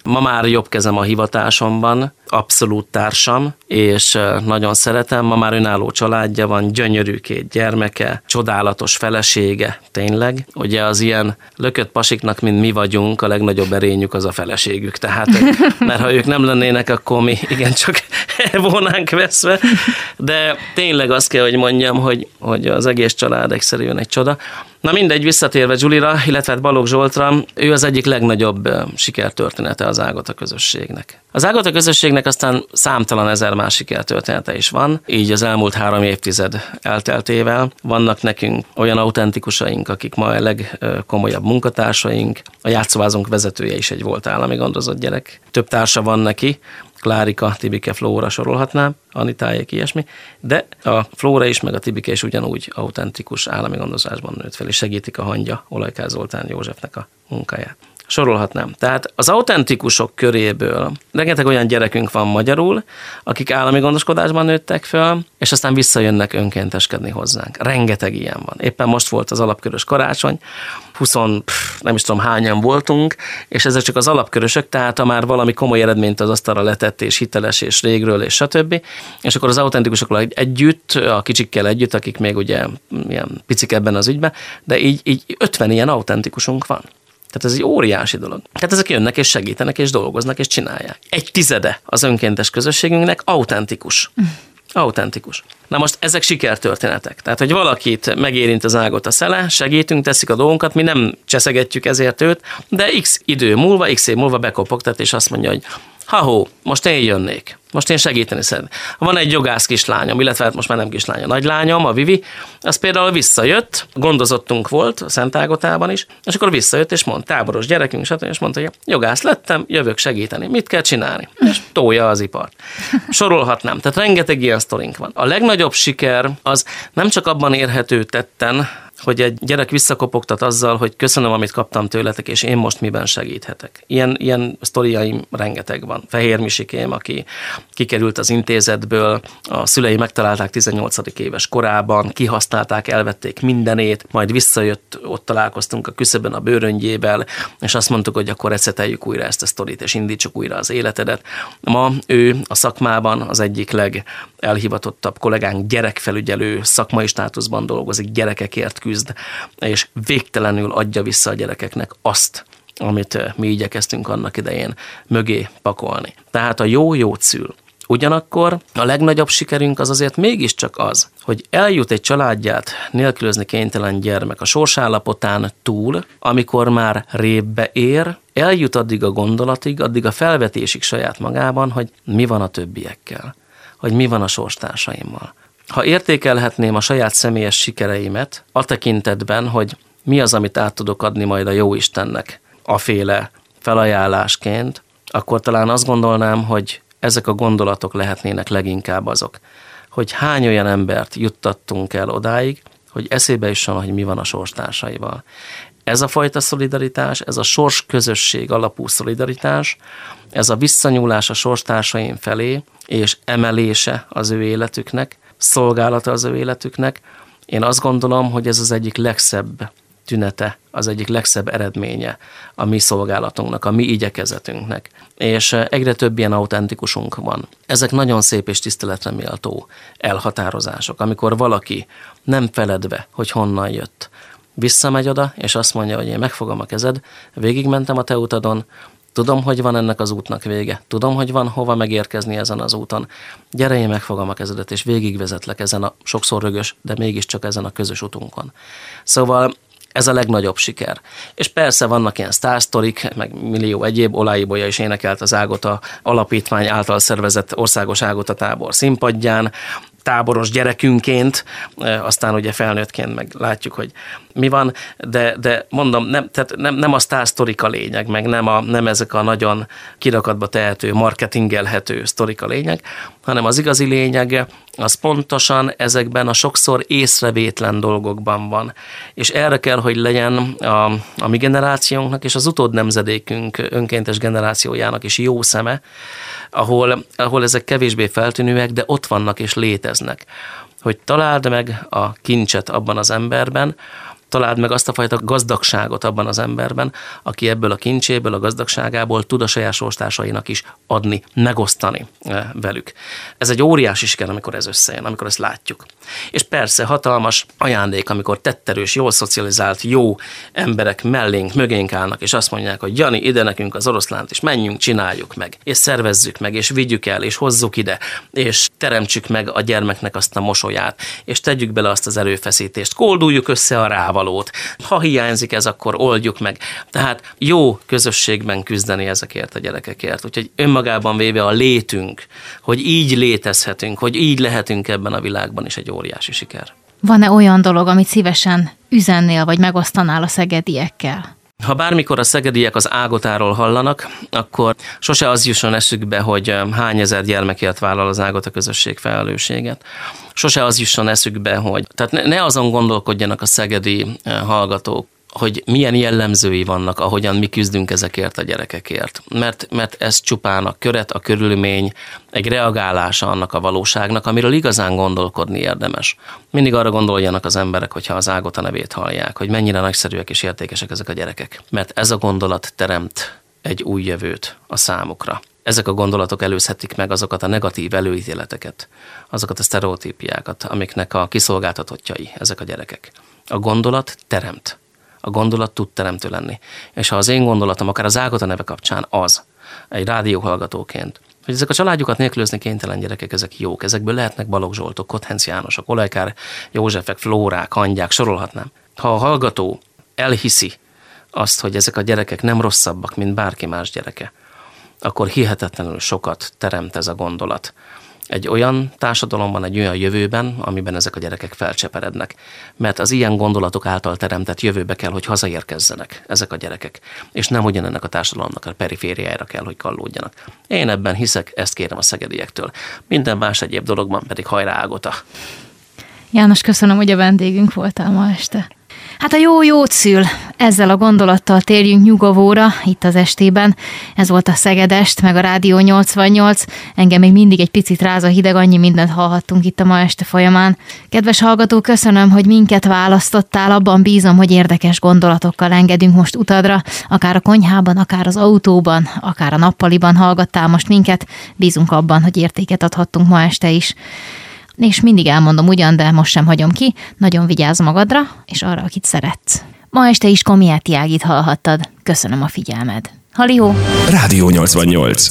Ma már jobb kezem a hivatásomban, abszolút társam, és nagyon szeretem. Ma már önálló családja van, gyönyörű két gyermeke, csodálatos felesége, tényleg. Ugye az ilyen lökött pasiknak, mint mi vagyunk, a legnagyobb erényük az a feleségük. Tehát, [LAUGHS] mert ha ők nem lennének, akkor mi igencsak [LAUGHS] volnánk veszve. De tényleg azt kell, hogy mondjam, hogy, hogy az egész család egyszerűen egy csoda. Na mindegy, visszatérve Julira, illetve hát Balogh Zsoltra, ő az egyik legnagyobb sikertörténete az Ágota közösségnek. Az Ágota közösségnek aztán számtalan ezer más sikertörténete is van, így az elmúlt három évtized elteltével vannak nekünk olyan autentikusaink, akik ma a legkomolyabb munkatársaink, a játszóvázunk vezetője is egy volt állami gondozott gyerek. Több társa van neki, Klárika, Tibike, Flóra sorolhatnám, Anitájék, ilyesmi, de a Flóra is, meg a Tibike is ugyanúgy autentikus állami gondozásban nőtt fel, és segítik a hangja Olajká Zoltán Józsefnek a munkáját sorolhatnám. Tehát az autentikusok köréből rengeteg olyan gyerekünk van magyarul, akik állami gondoskodásban nőttek föl, és aztán visszajönnek önkénteskedni hozzánk. Rengeteg ilyen van. Éppen most volt az alapkörös karácsony, 20, pff, nem is tudom hányan voltunk, és ezek csak az alapkörösök, tehát ha már valami komoly eredményt az asztalra letett, és hiteles, és régről, és stb. És akkor az autentikusokkal együtt, a kicsikkel együtt, akik még ugye ilyen picik ebben az ügyben, de így, így 50 ilyen autentikusunk van. Tehát ez egy óriási dolog. Tehát ezek jönnek és segítenek és dolgoznak és csinálják. Egy tizede az önkéntes közösségünknek autentikus. Autentikus. Na most ezek sikertörténetek. Tehát, hogy valakit megérint az ágot a szele, segítünk, teszik a dolgunkat, mi nem cseszegetjük ezért őt, de x idő múlva, x év múlva bekopogtat, és azt mondja, hogy ha most én jönnék. Most én segíteni szeretnék. Van egy jogász kislányom, illetve hát most már nem kislánya, nagylányom, a Vivi, az például visszajött, gondozottunk volt a Szentágotában is, és akkor visszajött, és mondta, táboros gyerekünk, stb. és mondta, hogy jogász lettem, jövök segíteni. Mit kell csinálni? És tolja az ipart. Sorolhatnám. Tehát rengeteg ilyen sztorink van. A legnagyobb siker az nem csak abban érhető tetten, hogy egy gyerek visszakopogtat azzal, hogy köszönöm, amit kaptam tőletek, és én most miben segíthetek. Ilyen, ilyen sztoriaim rengeteg van. Fehér Misikém, aki kikerült az intézetből, a szülei megtalálták 18. éves korában, kihasználták, elvették mindenét, majd visszajött, ott találkoztunk a küszöbön a bőröngyével, és azt mondtuk, hogy akkor eceteljük újra ezt a sztorit, és indítsuk újra az életedet. Ma ő a szakmában az egyik legelhivatottabb kollégánk, gyerekfelügyelő, szakmai státuszban dolgozik, gyerekekért küzd, és végtelenül adja vissza a gyerekeknek azt, amit eh, mi igyekeztünk annak idején mögé pakolni. Tehát a jó-jó szül. Ugyanakkor a legnagyobb sikerünk az azért mégiscsak az, hogy eljut egy családját nélkülözni kénytelen gyermek a sorsállapotán túl, amikor már rébbe ér, eljut addig a gondolatig, addig a felvetésig saját magában, hogy mi van a többiekkel, hogy mi van a sorstársaimmal. Ha értékelhetném a saját személyes sikereimet, a tekintetben, hogy mi az, amit át tudok adni majd a jó Istennek, aféle felajánlásként, akkor talán azt gondolnám, hogy ezek a gondolatok lehetnének leginkább azok, hogy hány olyan embert juttattunk el odáig, hogy eszébe is van, hogy mi van a sorstársaival. Ez a fajta szolidaritás, ez a sors közösség alapú szolidaritás, ez a visszanyúlás a sorstársaim felé, és emelése az ő életüknek, szolgálata az ő életüknek, én azt gondolom, hogy ez az egyik legszebb tünete, az egyik legszebb eredménye a mi szolgálatunknak, a mi igyekezetünknek. És egyre több ilyen autentikusunk van. Ezek nagyon szép és tiszteletre méltó elhatározások, amikor valaki nem feledve, hogy honnan jött, visszamegy oda, és azt mondja, hogy én megfogom a kezed, végigmentem a te utadon, Tudom, hogy van ennek az útnak vége. Tudom, hogy van hova megérkezni ezen az úton. Gyere, én megfogom a kezedet, és végigvezetlek ezen a sokszor rögös, de mégiscsak ezen a közös utunkon. Szóval ez a legnagyobb siker. És persze vannak ilyen sztársztorik, meg millió egyéb, Oláibolya is énekelt az Ágota alapítvány által szervezett országos Ágota tábor színpadján, táboros gyerekünként, aztán ugye felnőttként meg látjuk, hogy mi van, de, de mondom, nem, tehát nem, nem a sztársztorik a lényeg, meg nem, a, nem ezek a nagyon kirakatba tehető, marketingelhető sztorik a lényeg, hanem az igazi lényeg az pontosan ezekben a sokszor észrevétlen dolgokban van. És erre kell, hogy legyen a, a mi generációnknak és az utód nemzedékünk önkéntes generációjának is jó szeme, ahol, ahol ezek kevésbé feltűnőek, de ott vannak és léteznek. Hogy találd meg a kincset abban az emberben, találd meg azt a fajta gazdagságot abban az emberben, aki ebből a kincséből, a gazdagságából tud a saját sorstársainak is adni, megosztani eh, velük. Ez egy óriási siker, amikor ez összejön, amikor ezt látjuk. És persze hatalmas ajándék, amikor tetterős, jól szocializált, jó emberek mellénk, mögénk állnak, és azt mondják, hogy Jani, ide nekünk az oroszlánt, és menjünk, csináljuk meg, és szervezzük meg, és vigyük el, és hozzuk ide, és teremtsük meg a gyermeknek azt a mosolyát, és tegyük bele azt az erőfeszítést, kolduljuk össze a rával, valót. Ha hiányzik ez, akkor oldjuk meg. Tehát jó közösségben küzdeni ezekért a gyerekekért. Úgyhogy önmagában véve a létünk, hogy így létezhetünk, hogy így lehetünk ebben a világban is egy óriási siker. Van-e olyan dolog, amit szívesen üzennél, vagy megosztanál a szegediekkel? Ha bármikor a szegediek az ágotáról hallanak, akkor sose az jusson eszükbe, hogy hány ezer gyermekért vállal az ágot a közösség felelősséget. Sose az jusson eszükbe, hogy tehát ne, ne azon gondolkodjanak a szegedi hallgatók, hogy milyen jellemzői vannak, ahogyan mi küzdünk ezekért a gyerekekért. Mert, mert ez csupán a köret, a körülmény, egy reagálása annak a valóságnak, amiről igazán gondolkodni érdemes. Mindig arra gondoljanak az emberek, hogyha az ágot a nevét hallják, hogy mennyire nagyszerűek és értékesek ezek a gyerekek. Mert ez a gondolat teremt egy új jövőt a számukra. Ezek a gondolatok előzhetik meg azokat a negatív előítéleteket, azokat a sztereotípiákat, amiknek a kiszolgáltatottjai ezek a gyerekek. A gondolat teremt a gondolat tud teremtő lenni. És ha az én gondolatom, akár az Ágota neve kapcsán az, egy rádióhallgatóként, hogy ezek a családjukat nélkülözni kénytelen gyerekek, ezek jók, ezekből lehetnek Balogh Zsoltok, Kothenc Jánosok, Olajkár Józsefek, Flórák, Hangyák, sorolhatnám. Ha a hallgató elhiszi azt, hogy ezek a gyerekek nem rosszabbak, mint bárki más gyereke, akkor hihetetlenül sokat teremt ez a gondolat egy olyan társadalomban, egy olyan jövőben, amiben ezek a gyerekek felcseperednek. Mert az ilyen gondolatok által teremtett jövőbe kell, hogy hazaérkezzenek ezek a gyerekek, és nem ugyanennek a társadalomnak a perifériájára kell, hogy kallódjanak. Én ebben hiszek, ezt kérem a szegediektől. Minden más egyéb dologban pedig hajrá ágota. János, köszönöm, hogy a vendégünk voltál ma este. Hát a jó jót szül. Ezzel a gondolattal térjünk nyugovóra itt az estében. Ez volt a Szegedest, meg a Rádió 88. Engem még mindig egy picit ráz a hideg, annyi mindent hallhattunk itt a ma este folyamán. Kedves hallgató, köszönöm, hogy minket választottál. Abban bízom, hogy érdekes gondolatokkal engedünk most utadra. Akár a konyhában, akár az autóban, akár a nappaliban hallgattál most minket. Bízunk abban, hogy értéket adhattunk ma este is és mindig elmondom ugyan, de most sem hagyom ki, nagyon vigyázz magadra, és arra, akit szeretsz. Ma este is Komiáti Ágit hallhattad. Köszönöm a figyelmed. Halió! Rádió 88